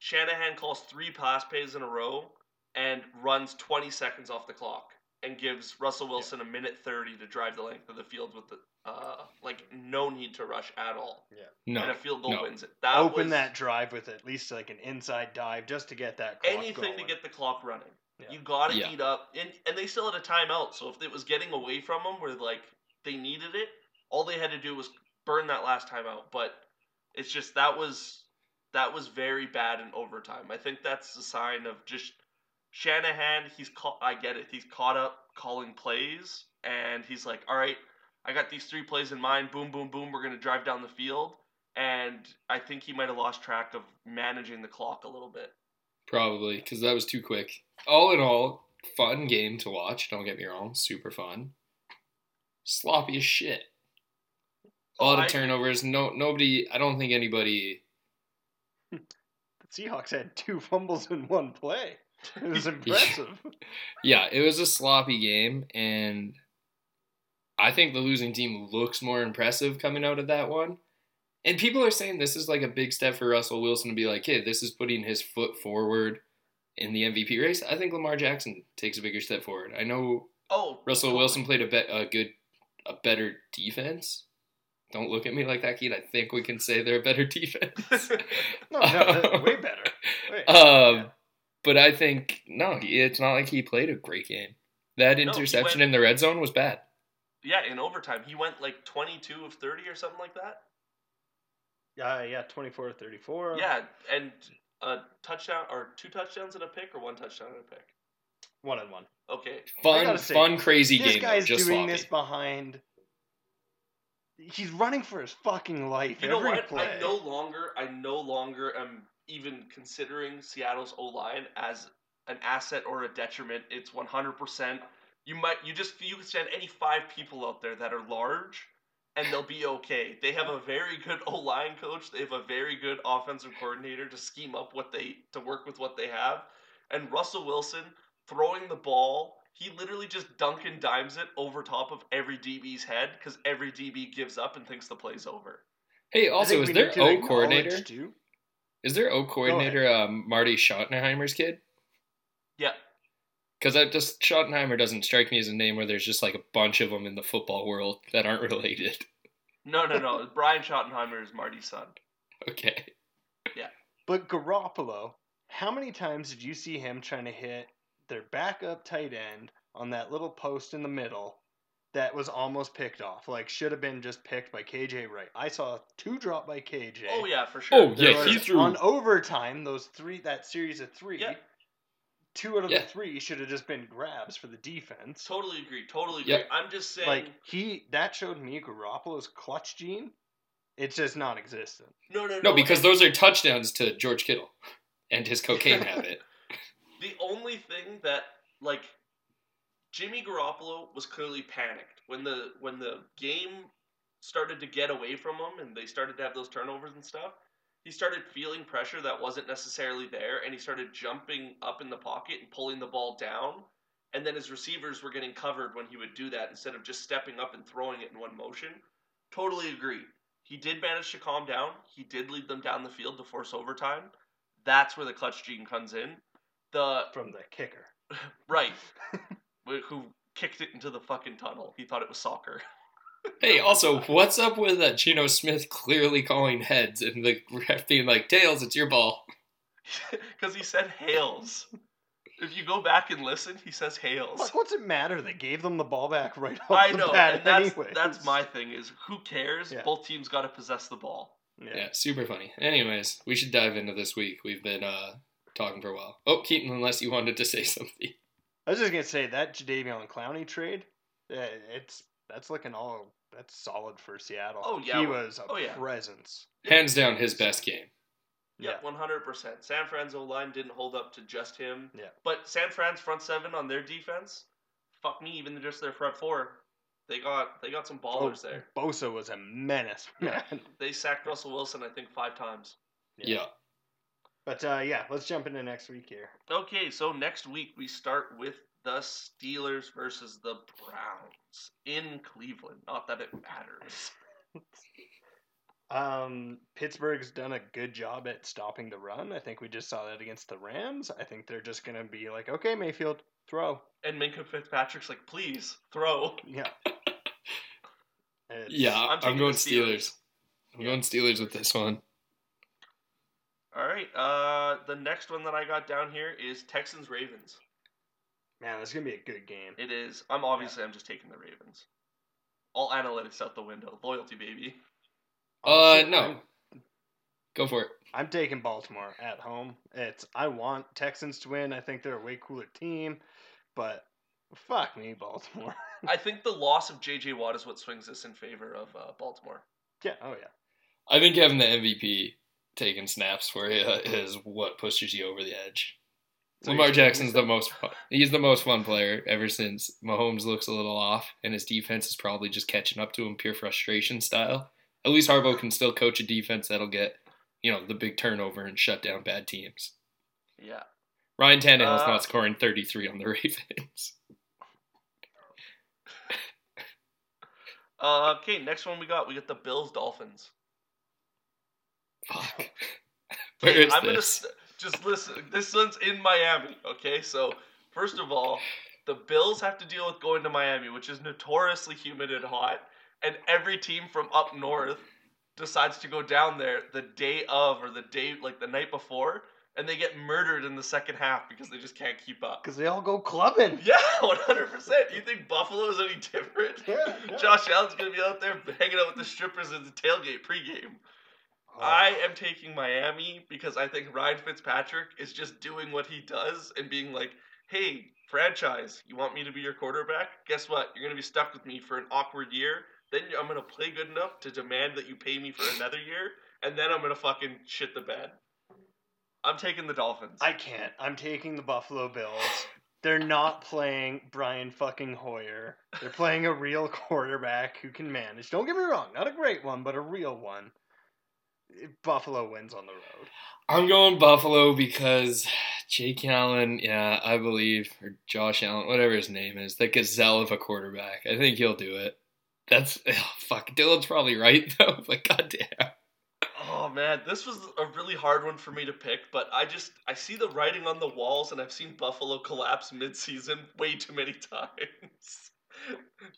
Shanahan calls three pass plays in a row and runs 20 seconds off the clock and gives Russell Wilson a minute 30 to drive the length of the field with the uh like no need to rush at all. And No, a field goal no. wins it. That Open was that drive with at least like an inside dive just to get that clock anything to get the clock running. Yeah. You got to Yeah. eat up, and and they still had a timeout. So if it was getting away from them, where like they needed it, all they had to do was burn that last timeout. But it's just that was that was very bad in overtime. I think that's a sign of just Shanahan. He's caught. I get it. He's caught up calling plays, and he's like, all right, I got these three plays in mind. Boom, boom, boom. We're gonna drive down the field. And I think he might have lost track of managing the clock a little bit. probably because that was too quick. All in all, fun game to watch. Don't get me wrong, super fun. Sloppy as shit. A lot Oh, of agree. turnovers. No, nobody. I don't think anybody. [laughs] The Seahawks had two fumbles in one play. It was [laughs] impressive. Yeah, it was a sloppy game, and I think the losing team looks more impressive coming out of that one. And people are saying this is like a big step for Russell Wilson to be like, hey, this is putting his foot forward in the MVP race. I think Lamar Jackson takes a bigger step forward. I know Oh, Russell totally. Wilson played a, bet a good, a better defense. Don't look at me like that, Keith. I think we can say they're a better [laughs] defense. [laughs] No, no, way better. Wait, Um, yeah. But I think no, it's not like he played a great game. That he interception went- in the red zone was bad. Yeah, in overtime, he went like 22 of 30 or something like that. Yeah, yeah, 24 34. Yeah, and a touchdown or two touchdowns and a pick, or one touchdown and a pick. One and one. Okay, Fun, say, fun, crazy This game. though, guy's just doing sloppy. this behind. He's running for his fucking life you know every what? play. I no longer, I no longer am even considering Seattle's O line as an asset or a detriment. It's 100%. You might, you just, you can send any five people out there that are large, and they'll be okay. They have a very good [laughs] O line coach. They have a very good offensive coordinator to scheme up what they to work with what they have. And Russell Wilson throwing the ball, he literally just dunk and dimes it over top of every DB's head because every DB gives up and thinks the play's over. Hey, also, is we there O coordinator? Too. Is there O coordinator um, Marty Schottenheimer's kid? Yeah, Because I just Schottenheimer doesn't strike me as a name where there's just like a bunch of them in the football world that aren't [laughs] related. No, no, no. [laughs] Brian Schottenheimer is Marty's son. Okay. Yeah. But Garoppolo, how many times did you see him trying to hit their backup tight end on that little post in the middle that was almost picked off? Like should have been just picked by KJ Wright. I saw two drop by KJ. Oh yeah, for sure. Oh, There yeah, he was- threw- on overtime. Those three, that series of three, Yeah. two out of Yeah. the three should have just been grabs for the defense. Totally agree. Totally agree. Yep. I'm just saying. Like he, that showed me Garoppolo's clutch gene. It's just non-existent. no, no, no. No, because those are touchdowns to George Kittle and his cocaine habit. [laughs] the only thing that like Jimmy Garoppolo was clearly panicked when the when the game started to get away from him and they started to have those turnovers and stuff. He started feeling pressure that wasn't necessarily there, and he started jumping up in the pocket and pulling the ball down. And then his receivers were getting covered when he would do that instead of just stepping up and throwing it in one motion. Totally agree. He did manage to calm down. He did lead them down the field to force overtime. That's where the clutch gene comes in. The from the kicker. [laughs] right [laughs] who kicked it into the fucking tunnel. He thought it was soccer. [laughs] Hey, also, what's up with uh, Geno Smith clearly calling heads and the ref being like, "Tails, it's your ball." [laughs] Because he said hails. If you go back and listen, he says hails. Fuck, what's it matter? They gave them the ball back right off I the know, bat and that's anyways. that's my thing. Is who cares? Yeah. Both teams got to possess the ball. yeah. Yeah, super funny. Anyways, we should dive into this week. We've been uh, talking for a while. Oh, Keaton, unless you wanted to say [laughs] something. I was just gonna say that Jadeveon Clowney trade, uh, it's that's looking all that's solid for Seattle. Oh, yeah. he was a Oh, yeah. presence. Hands down, his best game. Yeah, one hundred percent. San Fran's O line didn't hold up to just him. Yeah. But San Fran's front seven on their defense, fuck me, even just their front four, they got they got some ballers there. Bosa was a menace, Yeah. man. [laughs] They sacked Russell Wilson, I think, five times. Yeah. But uh, yeah, let's jump into next week here. Okay, so next week we start with the Steelers versus the Browns in Cleveland. Not that it matters. [laughs] Um, Pittsburgh's done a good job at stopping the run. I think we just saw that against the Rams. I think they're just gonna be like, okay, Mayfield, throw. And Minkah Fitzpatrick's like, please throw. Yeah. [laughs] Yeah, I'm I'm, going Steelers. Steelers. I'm going Steelers with this one. All right. Uh, the next one that I got down here is Texans Ravens. Man, this is gonna be a good game. It is. I'm obviously I'm just taking the Ravens. All analytics out the window. Loyalty, baby. Uh, no. I'm, Go for it. I'm taking Baltimore at home. It's I want Texans to win. I think they're a way cooler team, but fuck me, Baltimore. [laughs] I think the loss of J.J. Watt is what swings this in favor of uh, Baltimore. yeah, oh yeah. I think having the MVP taking snaps for you is what pushes you over the edge. So Lamar Jackson's the most fun. He's the most fun player ever since Mahomes looks a little off, and his defense is probably just catching up to him, pure frustration style. At least Harbaugh can still coach a defense that'll get, you know, the big turnover and shut down bad teams. Yeah. Ryan Tannehill's Uh, not scoring 33 on the [laughs] Ravens. Uh, okay, next one we got we got the Bills Dolphins. Fuck. Where is I'm gonna just listen. This one's in Miami. Okay, so first of all, the Bills have to deal with going to Miami, which is notoriously humid and hot, and every team from up north decides to go down there the day of or the day like the night before, and they get murdered in the second half because they just can't keep up. Because they all go clubbing. Yeah, [laughs] one hundred percent. You think Buffalo is any different? Yeah, yeah. Josh Allen's gonna be out there hanging out with the strippers at the tailgate pregame. Oh, I am taking Miami because I think Ryan Fitzpatrick is just doing what he does and being like, "Hey, franchise, you want me to be your quarterback? Guess what? You're gonna be stuck with me for an awkward year. Then I'm gonna play good enough to demand that you pay me for another year, and then I'm gonna fucking shit the bed." I'm taking the Dolphins. I can't. I'm taking the Buffalo Bills. They're not playing Brian fucking Hoyer. They're playing a real quarterback who can manage. Don't get me wrong, not a great one, but a real one. Buffalo wins on the road. I'm going Buffalo because Jake Allen, yeah, I believe, or Josh Allen, whatever his name is, the gazelle of a quarterback. I think he'll do it. That's ugh, [laughs] oh, fuck. Dylan's probably right [laughs] though, but goddamn. Oh man, this was a really hard one for me to pick, but I just I see the writing on the walls and I've seen Buffalo collapse mid-season way too many [laughs] times.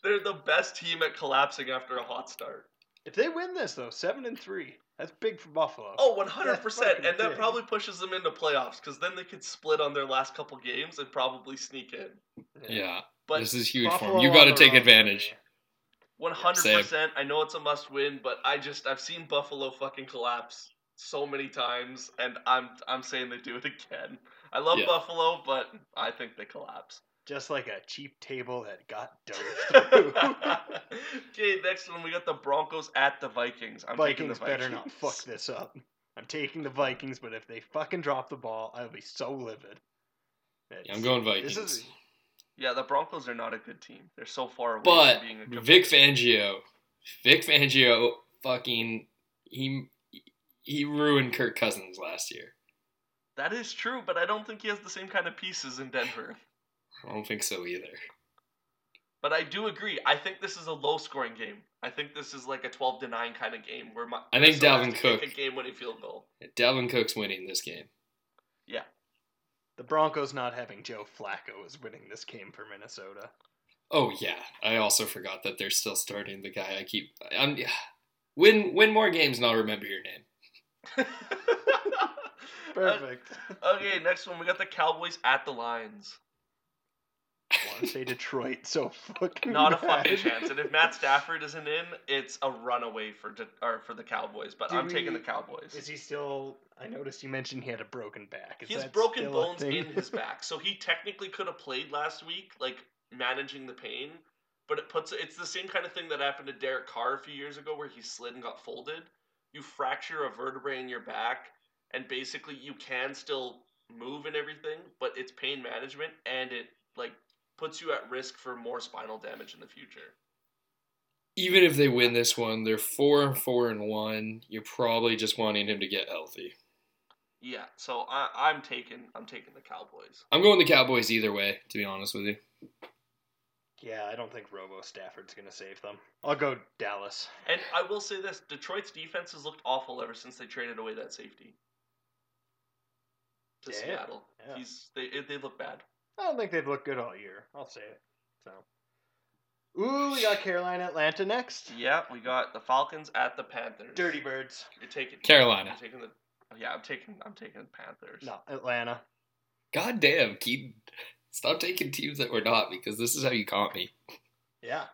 They're the best team at collapsing after a hot start. If they win this though, seven and three, that's big for Buffalo. Oh, 100%. fucking And that big. probably pushes them into playoffs because then they could split on their last couple games and probably sneak in. Yeah, But this is huge for Buffalo him. You on got to take uh, advantage. One hundred percent. I know it's a must win, but I just I've seen Buffalo fucking collapse so many times, and I'm I'm saying they do it [laughs] again. I love Yeah. Buffalo, but I think they collapse. Just like a cheap table that got [laughs] dove through. [laughs] okay, next one we got the Broncos at the Vikings. I'm taking Vikings the better not Vikings. fuck [laughs] this up. I'm taking the Vikings, but if they fucking drop the ball, I'll be so livid. Yeah, I'm going This Vikings. is Yeah, the Broncos are not a good team. They're so far away But from being a good Vic team. Fangio, Vic Fangio, fucking he he ruined Kirk Cousins last year. That is true, but I don't think he has the same kind of pieces in Denver. I don't think so either. But I do agree. I think this is a low scoring game. I think this is like a 12 to 9 kind of game where my I think Minnesota has Dalvin Cook- a game winning field goal. Dalvin Cook's winning this game. Yeah. The Broncos not having Joe Flacco is winning this game for Minnesota. Oh yeah, I also forgot that they're still starting the guy. I keep I'm win win more games and I'll remember your name. [laughs] Perfect. okay, next one we got the Cowboys at the Lions. I want to say Detroit so fucking Not a bad. fucking chance. And if Matt Stafford isn't in, it's a runaway for De- or for the Cowboys. But Do I'm taking the Cowboys. Is he still? I noticed you mentioned he had a broken back. Is He has that broken still a bones thing? in his [laughs] back, so he technically could have played last week, like managing the pain. But it puts it's the same kind of thing that happened to Derek Carr a few years ago, where he slid and got folded. You fracture a vertebrae in your back, and basically you can still move and everything, but it's pain management, and it like puts you at risk for more spinal damage in the future. Even if they win this one, they're four and four and one. You're probably just wanting him to get healthy. Yeah, so I, I'm taking I'm taking the Cowboys. I'm going the Cowboys either way, to be honest with you. Yeah, I don't think Robo Stafford's gonna save them. I'll go Dallas. And I will say this: Detroit's defense has looked awful ever since they traded away that safety to Yeah, Seattle. yeah. He's they they look bad. I don't think they've looked good all year. I'll say it. So, ooh, we got Carolina, Atlanta next. Yeah, we got the Falcons at the Panthers. Dirty Birds. You're taking Carolina. You're taking the. oh, Yeah, I'm taking I'm taking the Panthers. No, Atlanta. God damn, Keaton. Stop taking teams that we're not because this is how you caught me. Yeah.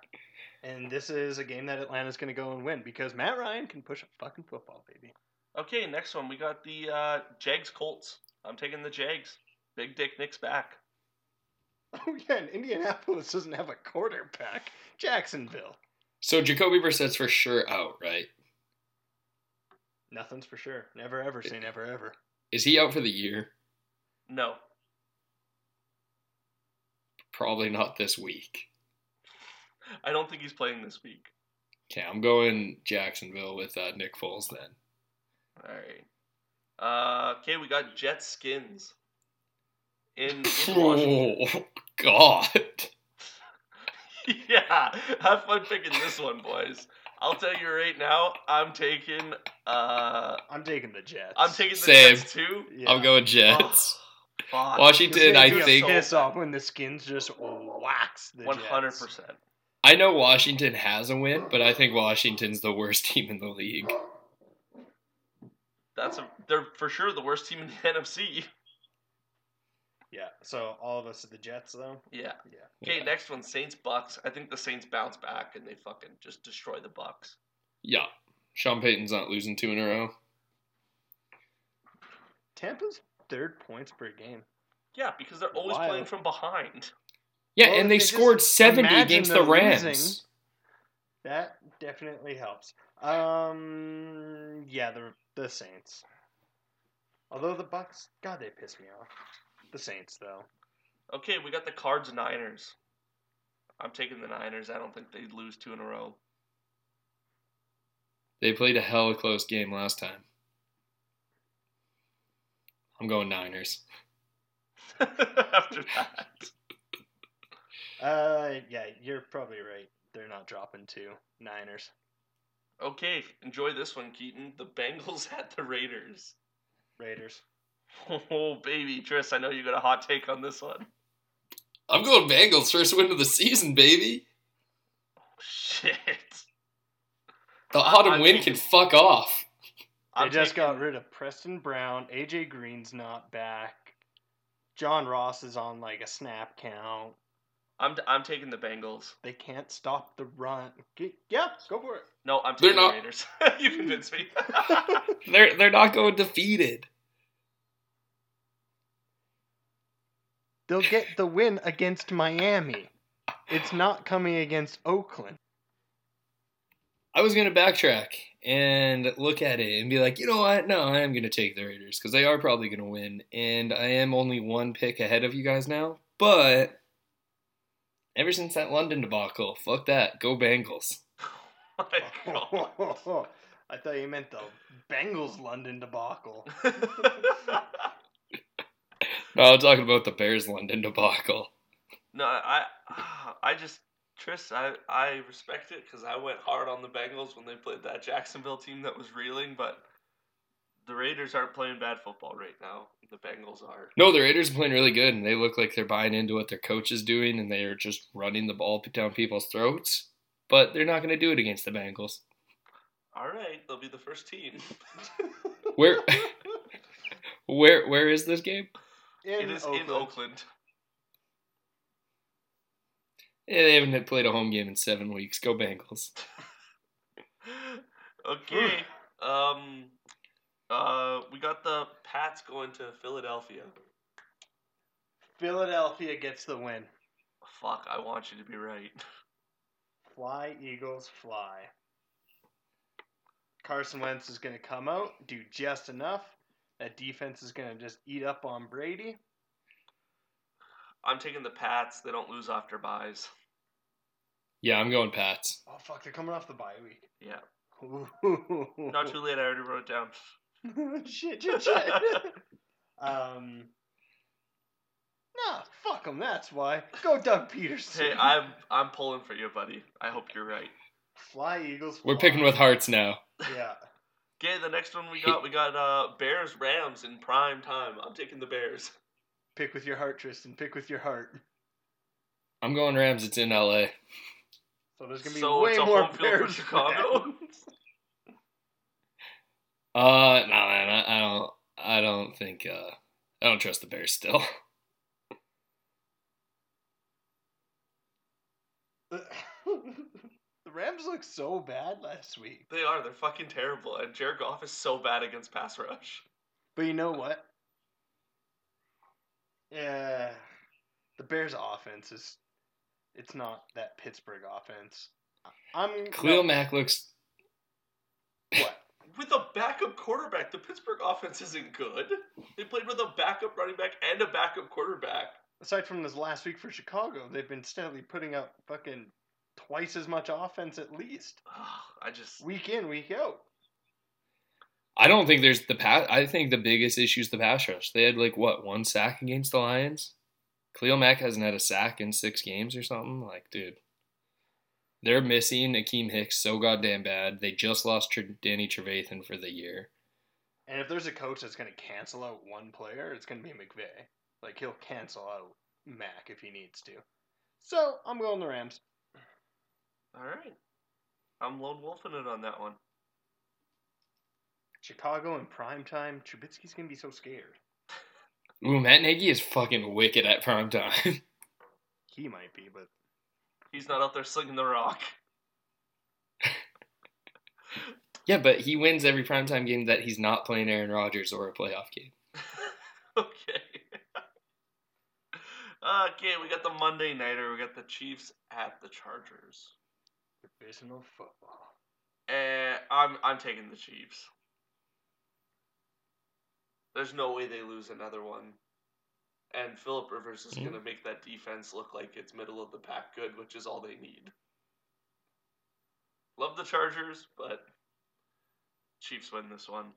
And this is a game that Atlanta's gonna go and win because Matt Ryan can push a fucking football, baby. Okay, next one we got the uh, Jags Colts. I'm taking the Jags. Big Dick Nick's back. [laughs] Oh yeah, and Indianapolis doesn't have a quarterback. Jacksonville. So Jacoby Brissett's for sure out, right? Nothing's for sure. Never ever say never ever. Is he out for the year? No, Probably not this week. I don't think he's playing this week. Okay, I'm going Jacksonville with uh, Nick Foles then. All right. Uh, okay, we got Jet Skins in, in [laughs] Washington. [laughs] God! [laughs] yeah, have fun picking this one, boys. I'll tell you right now, I'm taking uh I'm taking the Jets. I'm taking the Same. Jets too. Yeah. I'm going Jets. Oh. Washington, I gonna be a think. piss off when the skins just wax the One hundred percent. I know Washington has a win, but I think Washington's the worst team in the league. That's a they're for sure the worst team in the [laughs] NFC. Yeah. So all of us are the Jets though. Yeah. Yeah. Okay, Yeah. next one, Saints Bucks. I think the Saints bounce back and they fucking just destroy the Bucks. Yeah, Sean Payton's not losing two in a row. Tampa's third points per game. Yeah, because they're always Wild. playing from behind. Yeah, Well, and they if just scored 70 against the Rams. losing, that definitely helps. Um, yeah, the the Saints. Although the Bucks, God, they piss me off. The Saints, though. Okay, we got the Cards Niners. I'm taking the Niners. I don't think they'd lose two in a row. They played a hell of a close game last time. I'm going Niners. [laughs] After that. Uh, yeah, you're probably right. They're not dropping two Niners. Okay, enjoy this one, Keaton. The Bengals [laughs] at the Raiders. Raiders. Oh baby, Tris, I know you got a hot take on this one. I'm going Bengals first win of the season, baby. Shit. The I- autumn I'm win taking- can fuck off. They I'm just got rid of Preston Brown. AJ Green's not back. John Ross is on like a snap count. I'm I'm taking the Bengals. They can't stop the run. G- Yeah, go for it. No, I'm They're taking the Raiders. [laughs] you convinced me. [laughs] [laughs] They're they're not going defeated. They'll get the win against Miami. It's not coming against Oakland. I was gonna backtrack and look at it and be like, you know what? No, I am gonna take the Raiders because they are probably gonna win, and I am only one pick ahead of you guys now. But ever since that London debacle, fuck that. Go Bengals. My [laughs] God. [laughs] I thought you meant the Bengals London debacle. [laughs] No, I'm talking about the Bears London debacle. no, I I just Tris, I I respect it because I went hard on the Bengals when they played that Jacksonville team that was reeling, but the Raiders aren't playing bad football right now. The Bengals are. No, the Raiders are playing really good, and they look like they're buying into what their coach is doing, and they are just running the ball down people's throats. But they're not going to do it against the Bengals. All right, they'll be the first team. Where, [laughs] [laughs] where, where is this game? It is in Oakland. Yeah, they haven't played a home game in seven weeks. Go Bengals. [laughs] okay. Um. Uh, we got the Pats going to Philadelphia. Philadelphia gets the win. Fuck, I want you to be right. [laughs] Fly, Eagles, fly. Carson Wentz is going to come out, do just enough. That defense is going to just eat up on Brady. I'm taking the Pats. They don't lose after byes. Yeah, I'm going Pats. Oh, fuck, they're coming off the bye week. Yeah. [laughs] Not too late. I already wrote it down. [laughs] shit, shit, shit. [laughs] um, nah, fuck them. That's why. Go, Doug Pederson. Hey, I'm I'm pulling for you, buddy. I hope you're right. fly Eagles. We're picking with hearts now. Yeah. Okay, the next one we got we got uh Bears Rams in prime time. I'm taking the Bears. Pick with your heart, Tristan. Pick with your heart. I'm going Rams. It's in LA. So there's gonna be so way it's a more home field Bears for Chicago. [laughs] Uh, no, man, I, I don't. I don't think. Uh, I don't trust the Bears still. [laughs] [laughs] the Rams look so bad last week. they are. They're fucking terrible. And Jared Goff is so bad against pass rush. But you know what? Yeah, the Bears' offense is. It's not that Pittsburgh offense. I'm Khalil no, Mack looks. what? [laughs] With a backup quarterback, the Pittsburgh offense isn't good. They played with a backup running back and a backup quarterback. Aside from this last week for Chicago, they've been steadily putting up fucking twice as much offense at least, Ugh, [sighs] I just week in, week out. I don't think there's the pass. I think the biggest issue is the pass rush. They had like what one sack against the Lions. Khalil Mack hasn't had a sack in six games or something. Like, dude, they're missing Akiem Hicks so goddamn bad. They just lost Tr- Danny Trevathan for the year. And if there's a coach that's going to cancel out one player, it's going to be McVay. Like he'll cancel out Mack if he needs to. So I'm going the Rams. All right. I'm lone wolfing it on that one. Chicago in prime time. Trubisky's going to be so scared. [laughs] Ooh, Matt Nagy is fucking wicked at prime time. [laughs] He might be, but He's not out there slinging the rock. [laughs] yeah, but he wins every primetime game that he's not playing Aaron Rodgers or a playoff game. okay. okay, we got the Monday nighter. We got the Chiefs at the Chargers. Divisional football. And I'm I'm taking the Chiefs. There's no way they lose another one. And Philip Rivers is hmm. Yeah. going to make that defense look like it's middle of the pack good, which is all they need. Love the Chargers, but Chiefs win this one.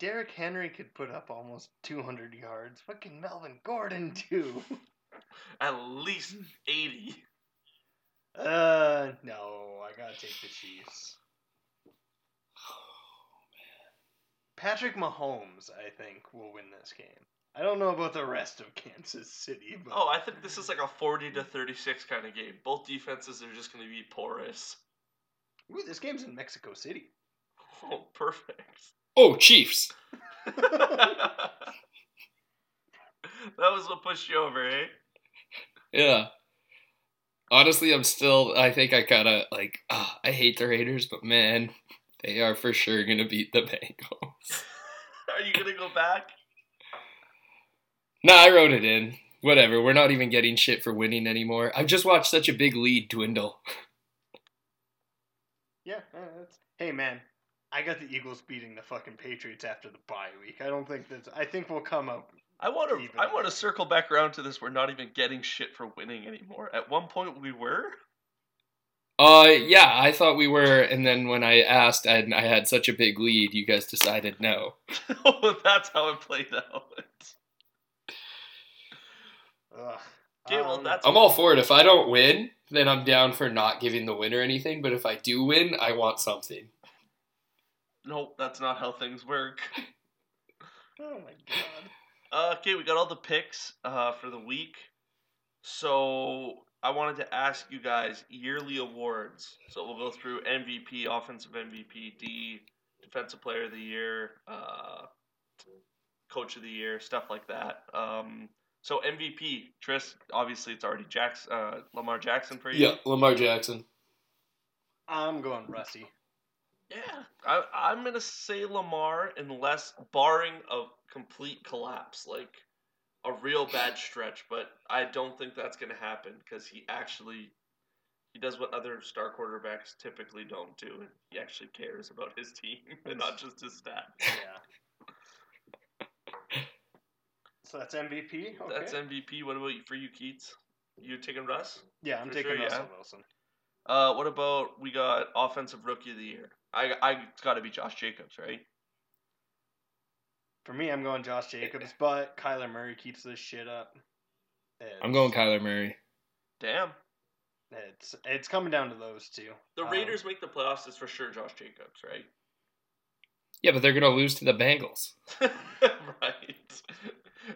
Derrick Henry could put up almost 200 yards. Fucking Melvin Gordon too. [laughs] At least 80. Uh, no, I gotta take the Chiefs. Oh man. Patrick Mahomes, I think, will win this game. I don't know about the rest of Kansas City, but Oh, I think this is like a 40 to 36 kind of game. Both defenses are just going to be porous. Ooh, this game's in Mexico City. Oh, perfect. Oh, Chiefs. [laughs] that was what pushed you over, eh? Yeah. Honestly, I'm still. I think I kind of like. ah, I hate the Raiders, but man, they are for sure gonna beat the [laughs] Bengals. Are you going to go back? Nah, I wrote it in. Whatever. We're not even getting shit for winning anymore. I've just watched such a big lead dwindle. Yeah, uh, that's... hey man, I got the Eagles beating the fucking Patriots after the bye week. I don't think that's. I think we'll come up. I want to. Even. I want to circle back around to this. We're not even getting shit for winning anymore. At one point, we were. Uh, yeah, I thought we were, and then when I asked, and I had such a big lead, you guys decided no. [laughs] that's how it played out. Ugh. Okay, well, Um, that's I'm all for it. If I don't win, then I'm down for not giving the winner anything. But if I do win, I want something. no, that's not how things work. [laughs] Oh my god. Uh, okay, we got all the picks uh, for the week. So I wanted to ask you guys yearly awards. So we'll go through MVP, offensive MVP, D, defensive player of the year, uh, coach of the year, stuff like that. Um, so MVP, Tris, obviously it's already Jackson, uh, Lamar Jackson for you. Yeah, Lamar Jackson. I'm going Rusty. Yeah, I, I'm gonna say Lamar unless barring a complete collapse, like a real bad stretch. But I don't think that's gonna happen because he actually he does what other star quarterbacks typically don't do, and he actually cares about his team [laughs] and not just his stats. Yeah. [laughs] so that's MVP. Okay. That's MVP. What about you, for you, Keats? You taking Russ? yeah, I'm for taking sure, Russell yeah. Wilson. Uh, what about we got offensive rookie of the year? I I it's got to be Josh Jacobs, right? For me, I'm going Josh Jacobs, but Kyler Murray keeps this shit up. I'm going Kyler Murray. Damn. It's it's coming down to those two. The Um, Raiders make the playoffs. It's for sure Josh Jacobs, right? Yeah, but they're gonna lose to the Bengals. [laughs] right.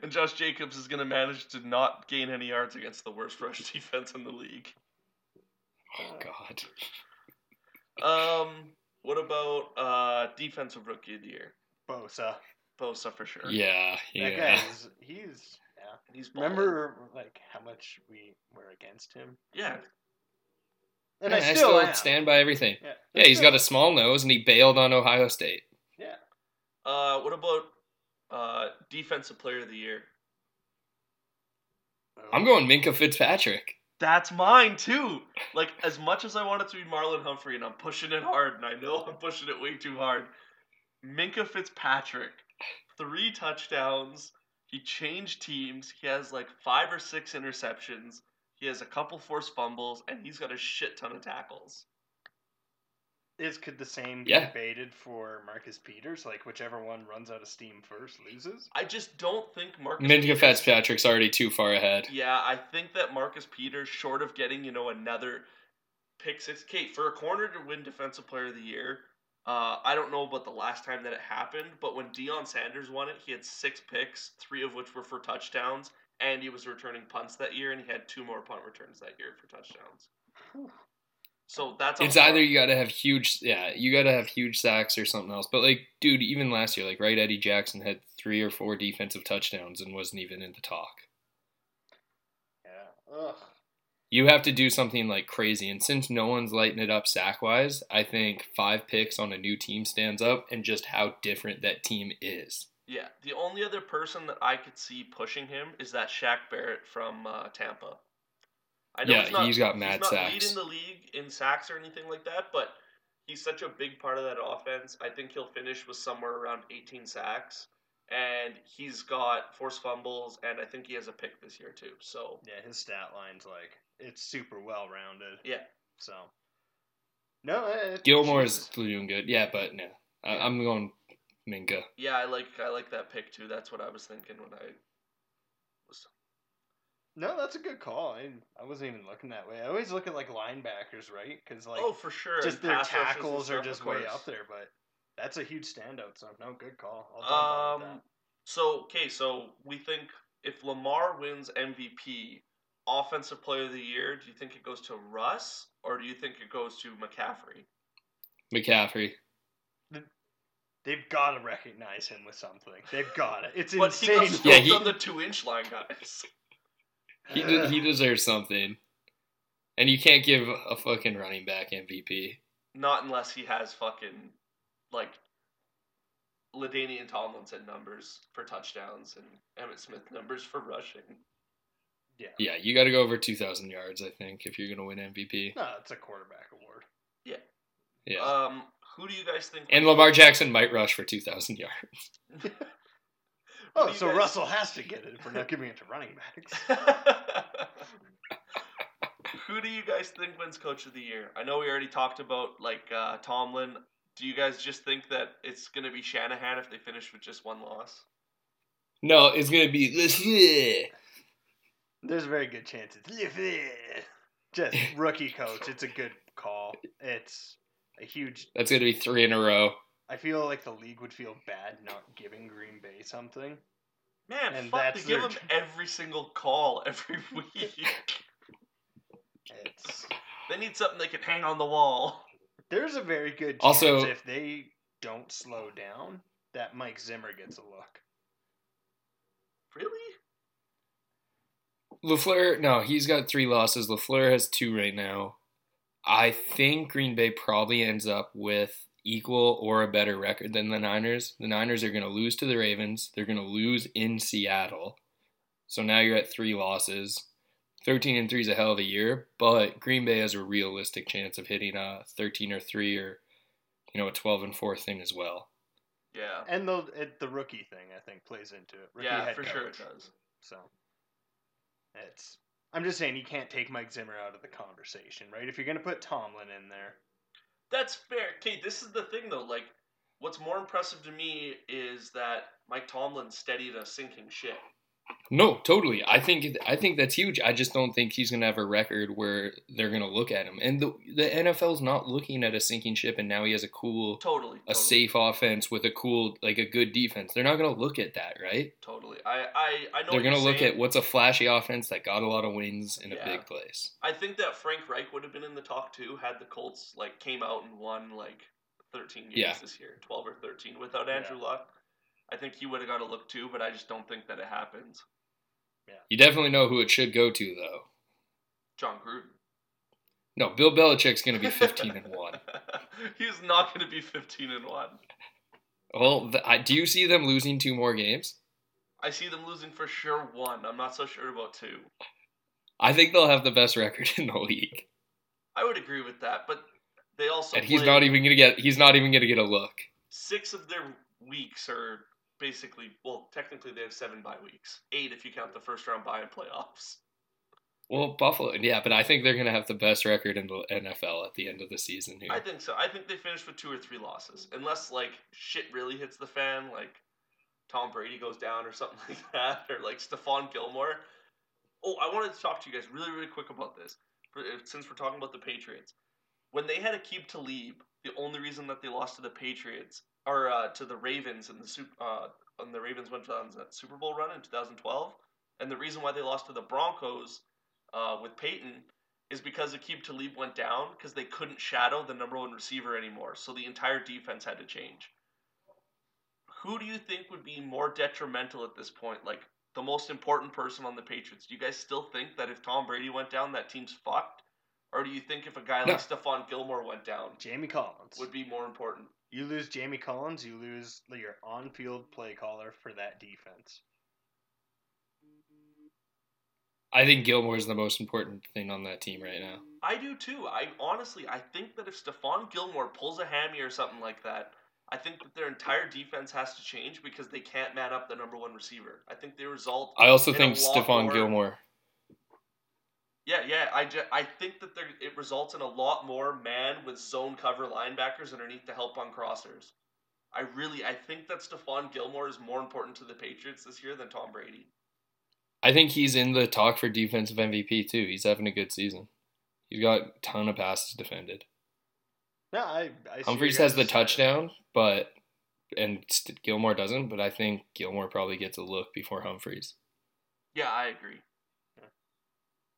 And Josh Jacobs is going to manage to not gain any yards against the worst rush [laughs] defense in the league. Oh God. Um, what about uh defensive rookie of the year? Bosa. Bosa for sure. Yeah, That yeah. guy is he's yeah. He's balling. Remember like how much we were against him, Yeah. and Yeah, I still, am. stand by everything. Yeah, Yeah, he's got a small nose, and he bailed on Ohio State. yeah. Uh, what about uh defensive player of the year? I'm going Minkah Fitzpatrick. That's mine too. Like as much as I want it to be Marlon Humphrey, and I'm pushing it hard, and I know I'm pushing it way too hard. Minkah Fitzpatrick, three touchdowns. He changed teams. He has like five or six interceptions. He has a couple forced fumbles, and he's got a shit ton of tackles. Is could the same be Yeah. debated for Marcus Peters? Like whichever one runs out of steam first loses. I just don't think Marcus. Minkah Peters- Fitzpatrick's already too far ahead. Yeah, I think that Marcus Peters, short of getting you know another pick six, Kate for a corner to win Defensive Player of the Year. Uh, I don't know about the last time that it happened, but when Deion Sanders won it, he had six picks, three of which were for touchdowns, and he was returning punts that year, and he had two more punt returns that year for touchdowns. So that's It's either you gotta have huge, yeah, you gotta have huge sacks or something else. But like, dude, even last year, like, right, Eddie Jackson had three or four defensive touchdowns and wasn't even in the talk. Yeah. Ugh. You have to do something like crazy, and since no one's lighting it up sack wise, I think five picks on a new team stands up, and just how different that team is. Yeah, the only other person that I could see pushing him is that Shaq Barrett from uh, Tampa. I Yeah, he's, not, he's got mad sacks. he's not sacks. leading the league in sacks or anything like that, but he's such a big part of that offense. I think he'll finish with somewhere around 18 sacks, and he's got forced fumbles, and I think he has a pick this year too. So Yeah, his stat line's like it's super well rounded. yeah, So. No, it, Gilmore's Jesus. doing good, yeah, but no, I, I'm going Minkah. yeah, I like I like that pick too. That's what I was thinking when I was. No, that's a good call. I, I wasn't even looking that way. I always look at like linebackers, right? Because like oh, for sure. just and their pass rushes tackles are just way up there. But that's a huge standout. So no, good call. I'll jump on with Um, so okay, so we think if Lamar wins MVP, Offensive Player of the Year, do you think it goes to Russ or do you think it goes to McCaffrey? McCaffrey. They've got to recognize him with something. They've got it. It's But he insane. goes Yeah, yeah, he- on the two inch line, guys. He de- he deserves something. And you can't give a fucking running back MVP. Not unless he has fucking like LaDainian Tomlinson numbers for touchdowns and Emmitt Smith numbers for rushing. yeah. Yeah, you got to go over 2,000 yards, I think, if you're going to win MVP. No, it's a quarterback award. Yeah. Um, who do you guys think? and Lamar Jackson might rush for 2,000 yards. [laughs] Oh, so guys- Russell has to get it if we're not giving it to running backs. [laughs] Who do you guys think wins Coach of the Year? I know we already talked about like uh, Tomlin. Do you guys just think that it's gonna be Shanahan if they finish with just one loss? No, it's going to be this. [laughs] There's a very good chance it's [laughs] just rookie coach. It's a good call. It's a huge. That's going to be three in a row. I feel like the league would feel bad not giving Green Bay something. Man, And fuck! They give their them ch- every single call [laughs] every week. It's they need something they can hang on the wall. there's a very good chance Also- if they don't slow down that Mike Zimmer gets a look. Really? LaFleur, no, he's got three losses. LaFleur has two right now. I think Green Bay probably ends up with equal or a better record than the Niners. The Niners are going to lose to the Ravens. They're going to lose in Seattle. So now you're at three losses. 13 and 3 is a hell of a year, but Green Bay has a realistic chance of hitting a 13 or 3 or you know a 12 and 4 thing as well. Yeah. And the it, the rookie thing I think plays into it. Rookie Yeah, head for sure it does. So it's I'm just saying you can't take Mike Zimmer out of the conversation, right? If you're gonna put Tomlin in there, That's fair. Okay, this is the thing though. Like, what's more impressive to me is that Mike Tomlin steadied a sinking ship. No, totally. I think I think that's huge. I just don't think he's gonna have a record where they're gonna look at him. And the the NFL's not looking at a sinking ship, and now he has a cool, Totally. a totally, safe offense with a cool, like a good defense. They're not gonna look at that, right? Totally. I I I know. They're gonna look saying. at what's a flashy offense that got a lot of wins in a big place. I think that Frank Reich would have been in the talk too had the Colts like came out and won like 13 games Yeah. this year, 12 or 13 without Andrew Luck. I think he would have got a look too, but I just don't think that it happens. You definitely know who it should go to, though. Jon Gruden. No, Bill Belichick's gonna be fifteen and one. [laughs] He's not going to be 15 and 1. Well, th- I, do you see them losing two more games? I see them losing for sure one. I'm not so sure about two. I think they'll have the best record in the league, I would agree with that, but they also and he's not even gonna get. He's not even gonna get a look. six of their weeks are basically well, technically they have seven bye weeks, eight if you count the first round bye and playoffs. Well, Buffalo, yeah, but I think they're gonna have the best record in the NFL at the end of the season here. I think so. I think they finish with two or three losses, unless like shit really hits the fan, like Tom Brady goes down or something [laughs] like that, or like Stephon Gilmore. Oh, I wanted to talk to you guys really, really quick about this, for, since we're talking about the Patriots. When they had Aqib Talib, the only reason that they lost to the Patriots or uh, to the Ravens in the Super, uh, when the Ravens went on that Super Bowl run in 2012, and the reason why they lost to the Broncos uh, with Peyton is because Aqib Talib went down because they couldn't shadow the number one receiver anymore. So the entire defense had to change. Who do you think would be more detrimental at this point? Like the most important person on the Patriots? Do you guys still think that if Tom Brady went down, that team's fucked? Or do you think if a guy No. like Stephon Gilmore went down, Jamie Collins. would be more important? You lose Jamie Collins, you lose your on-field play caller for that defense. I think Gilmore is the most important thing on that team right now. I do too. I honestly, I think that if Stephon Gilmore pulls a hammy or something like that, I think that their entire defense has to change because they can't man up the number one receiver. I think they result. I also in think lot Stephon Gilmore. Yeah, yeah. I, ju- I think that there it results in a lot more man with zone cover linebackers underneath to help on crossers. I really, I think that Stephon Gilmore is more important to the Patriots this year than Tom Brady. I think he's in the talk for defensive MVP too. He's having a good season. He's got a ton of passes defended. No, I, I see Humphreys has the touchdown, but and Gilmore doesn't. But I think Gilmore probably gets a look before Humphreys. Yeah, I agree.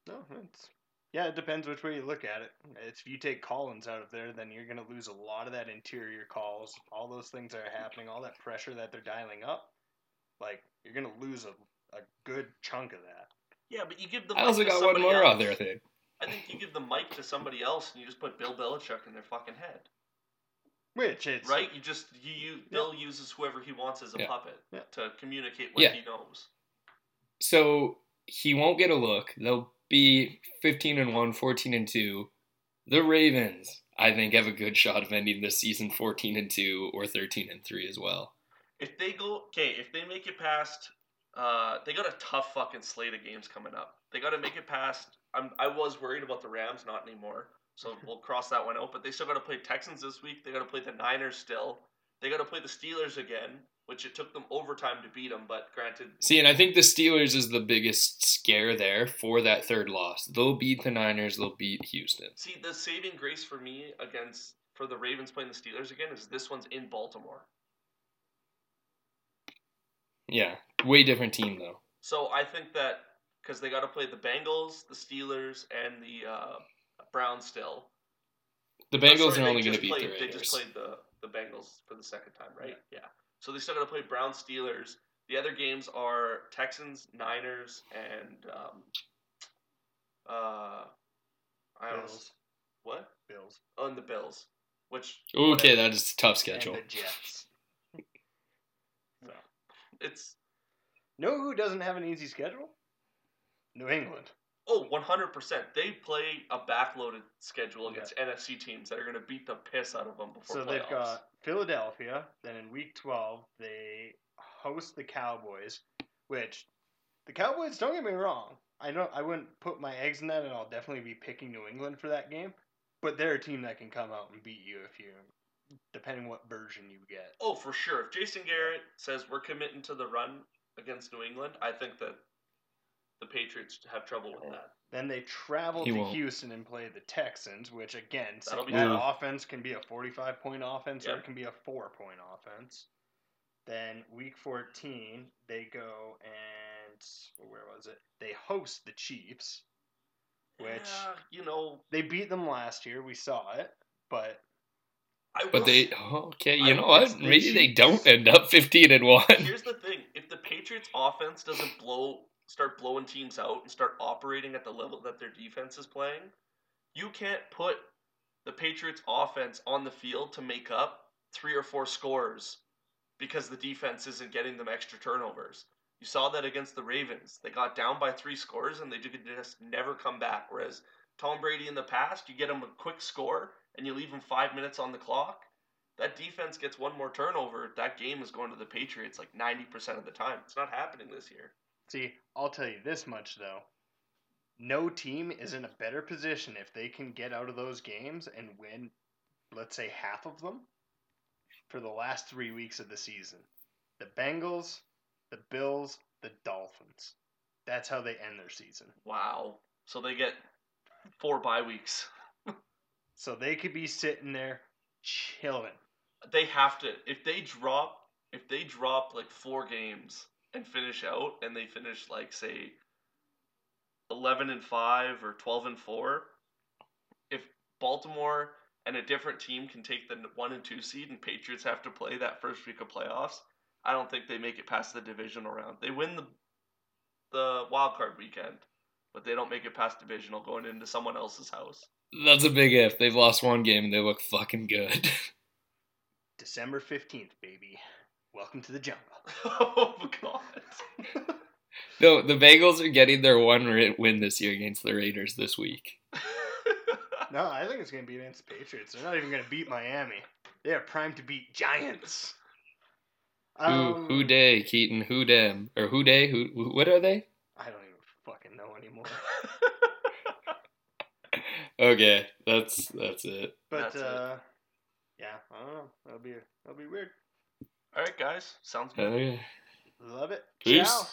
No, it's yeah. It depends which way you look at it. It's, if you take Collins out of there, then you're gonna lose a lot of that interior calls. All those things that are happening, all that pressure that they're dialing up. Like you're gonna lose a, a good chunk of that. Yeah, but you give the I also got one somebody more else. other thing. I think you give the mic to somebody else and you just put Bill Belichick in their fucking head. Which it's Right? You just you, you Bill uses whoever he wants as a Yeah. puppet Yeah. to communicate what Yeah. he knows. So he won't get a look. They'll be 15 and 1, 14 and 2. The Ravens, I think, have a good shot of ending this season 14 and 2 or 13 and 3 as well. If they go okay, if they make it past uh they got a tough fucking slate of games coming up. They gotta make it past I'm I was worried about the Rams, not anymore. So we'll cross that one out. But they still gotta play Texans this week. They gotta play the Niners still. They gotta play the Steelers again, which it took them overtime to beat them, but granted See, and I think the Steelers is the biggest scare there for that third loss. They'll beat the Niners, they'll beat Houston. See, the saving grace for me against for the Ravens playing the Steelers again is this one's in Baltimore. Yeah, way different team though. So I think that because they got to play the Bengals, the Steelers, and the uh, Browns still. The Oh, Bengals sorry, are only going to beat played, the Raiders. They just played the, the Bengals for the second time, right? Yeah. So they still got to play Browns, Steelers. The other games are Texans, Niners, and um, uh, I don't Bills. what? Bills Oh, and the Bills, which Okay, that is a tough schedule. and the Jets. [laughs] it's Know who doesn't have an easy schedule? New England. Oh, 100%. They play a backloaded schedule against NFC teams that are going to beat the piss out of them before So playoffs. they've got Philadelphia. Then in week 12, they host the Cowboys, which the Cowboys, don't get me wrong, I don't I wouldn't put my eggs in that and I'll definitely be picking New England for that game, but they're a team that can come out and beat you if you depending what version you get. Oh, for sure. If Jason Garrett says we're committing to the run against New England, I think that the Patriots have trouble with that. Then they travel He to won't. Houston and play the Texans, which again, That'll be that tough. offense can be a 45 point offense or Yep. it can be a 4 point offense. Then week 14, they go and where was it? They host the Chiefs, which Yeah, you know, they beat them last year. We saw it, but I But will- they okay, you I- know what? it's the Maybe they Chiefs. don't end up [laughs] 15 and 1. Here's the thing: if the Patriots' offense doesn't blow, start blowing teams out, and start operating at the level that their defense is playing, you can't put the Patriots' offense on the field to make up three or four scores because the defense isn't getting them extra turnovers. You saw that against the Ravens; they got down by three scores and they just never come back. Whereas Tom Brady in the past, you get him a quick score and you leave him five minutes on the clock that defense gets one more turnover, that game is going to the Patriots like 90% of the time. It's not happening this year. See, I'll tell you this much though. No team is in a better position if they can get out of those games and win, let's say, half of them for the last three weeks of the season. The Bengals, the Bills, the Dolphins. That's how they end their season. Wow. So they get four bye weeks. [laughs] So they could be sitting there chilling. They have to if they drop if they drop like four games and finish out and they finish like say 11 and 5 or 12 and 4 if Baltimore and a different team can take the 1 and 2 seed and Patriots have to play that first week of playoffs I don't think they make it past the divisional round they win the the wild card weekend but they don't make it past divisional going into someone else's house That's a big if. They've lost one game and they look fucking good. [laughs] December 15th, baby. Welcome to the jungle. Oh [laughs] god no, the Bengals are getting their one win this year against the Raiders this week. [laughs] No, I think it's going to be against the Patriots. They're not even going to beat Miami. They are primed to beat Giants. Who Um, who day, Keaton? Who dem? Or who day? Who, who what are they? I don't even fucking know anymore. [laughs] Okay, that's that's it. But That's it. uh, yeah, I don't know. That'll be that'll be weird. All right guys sounds good Okay. Love it. Peace. Ciao.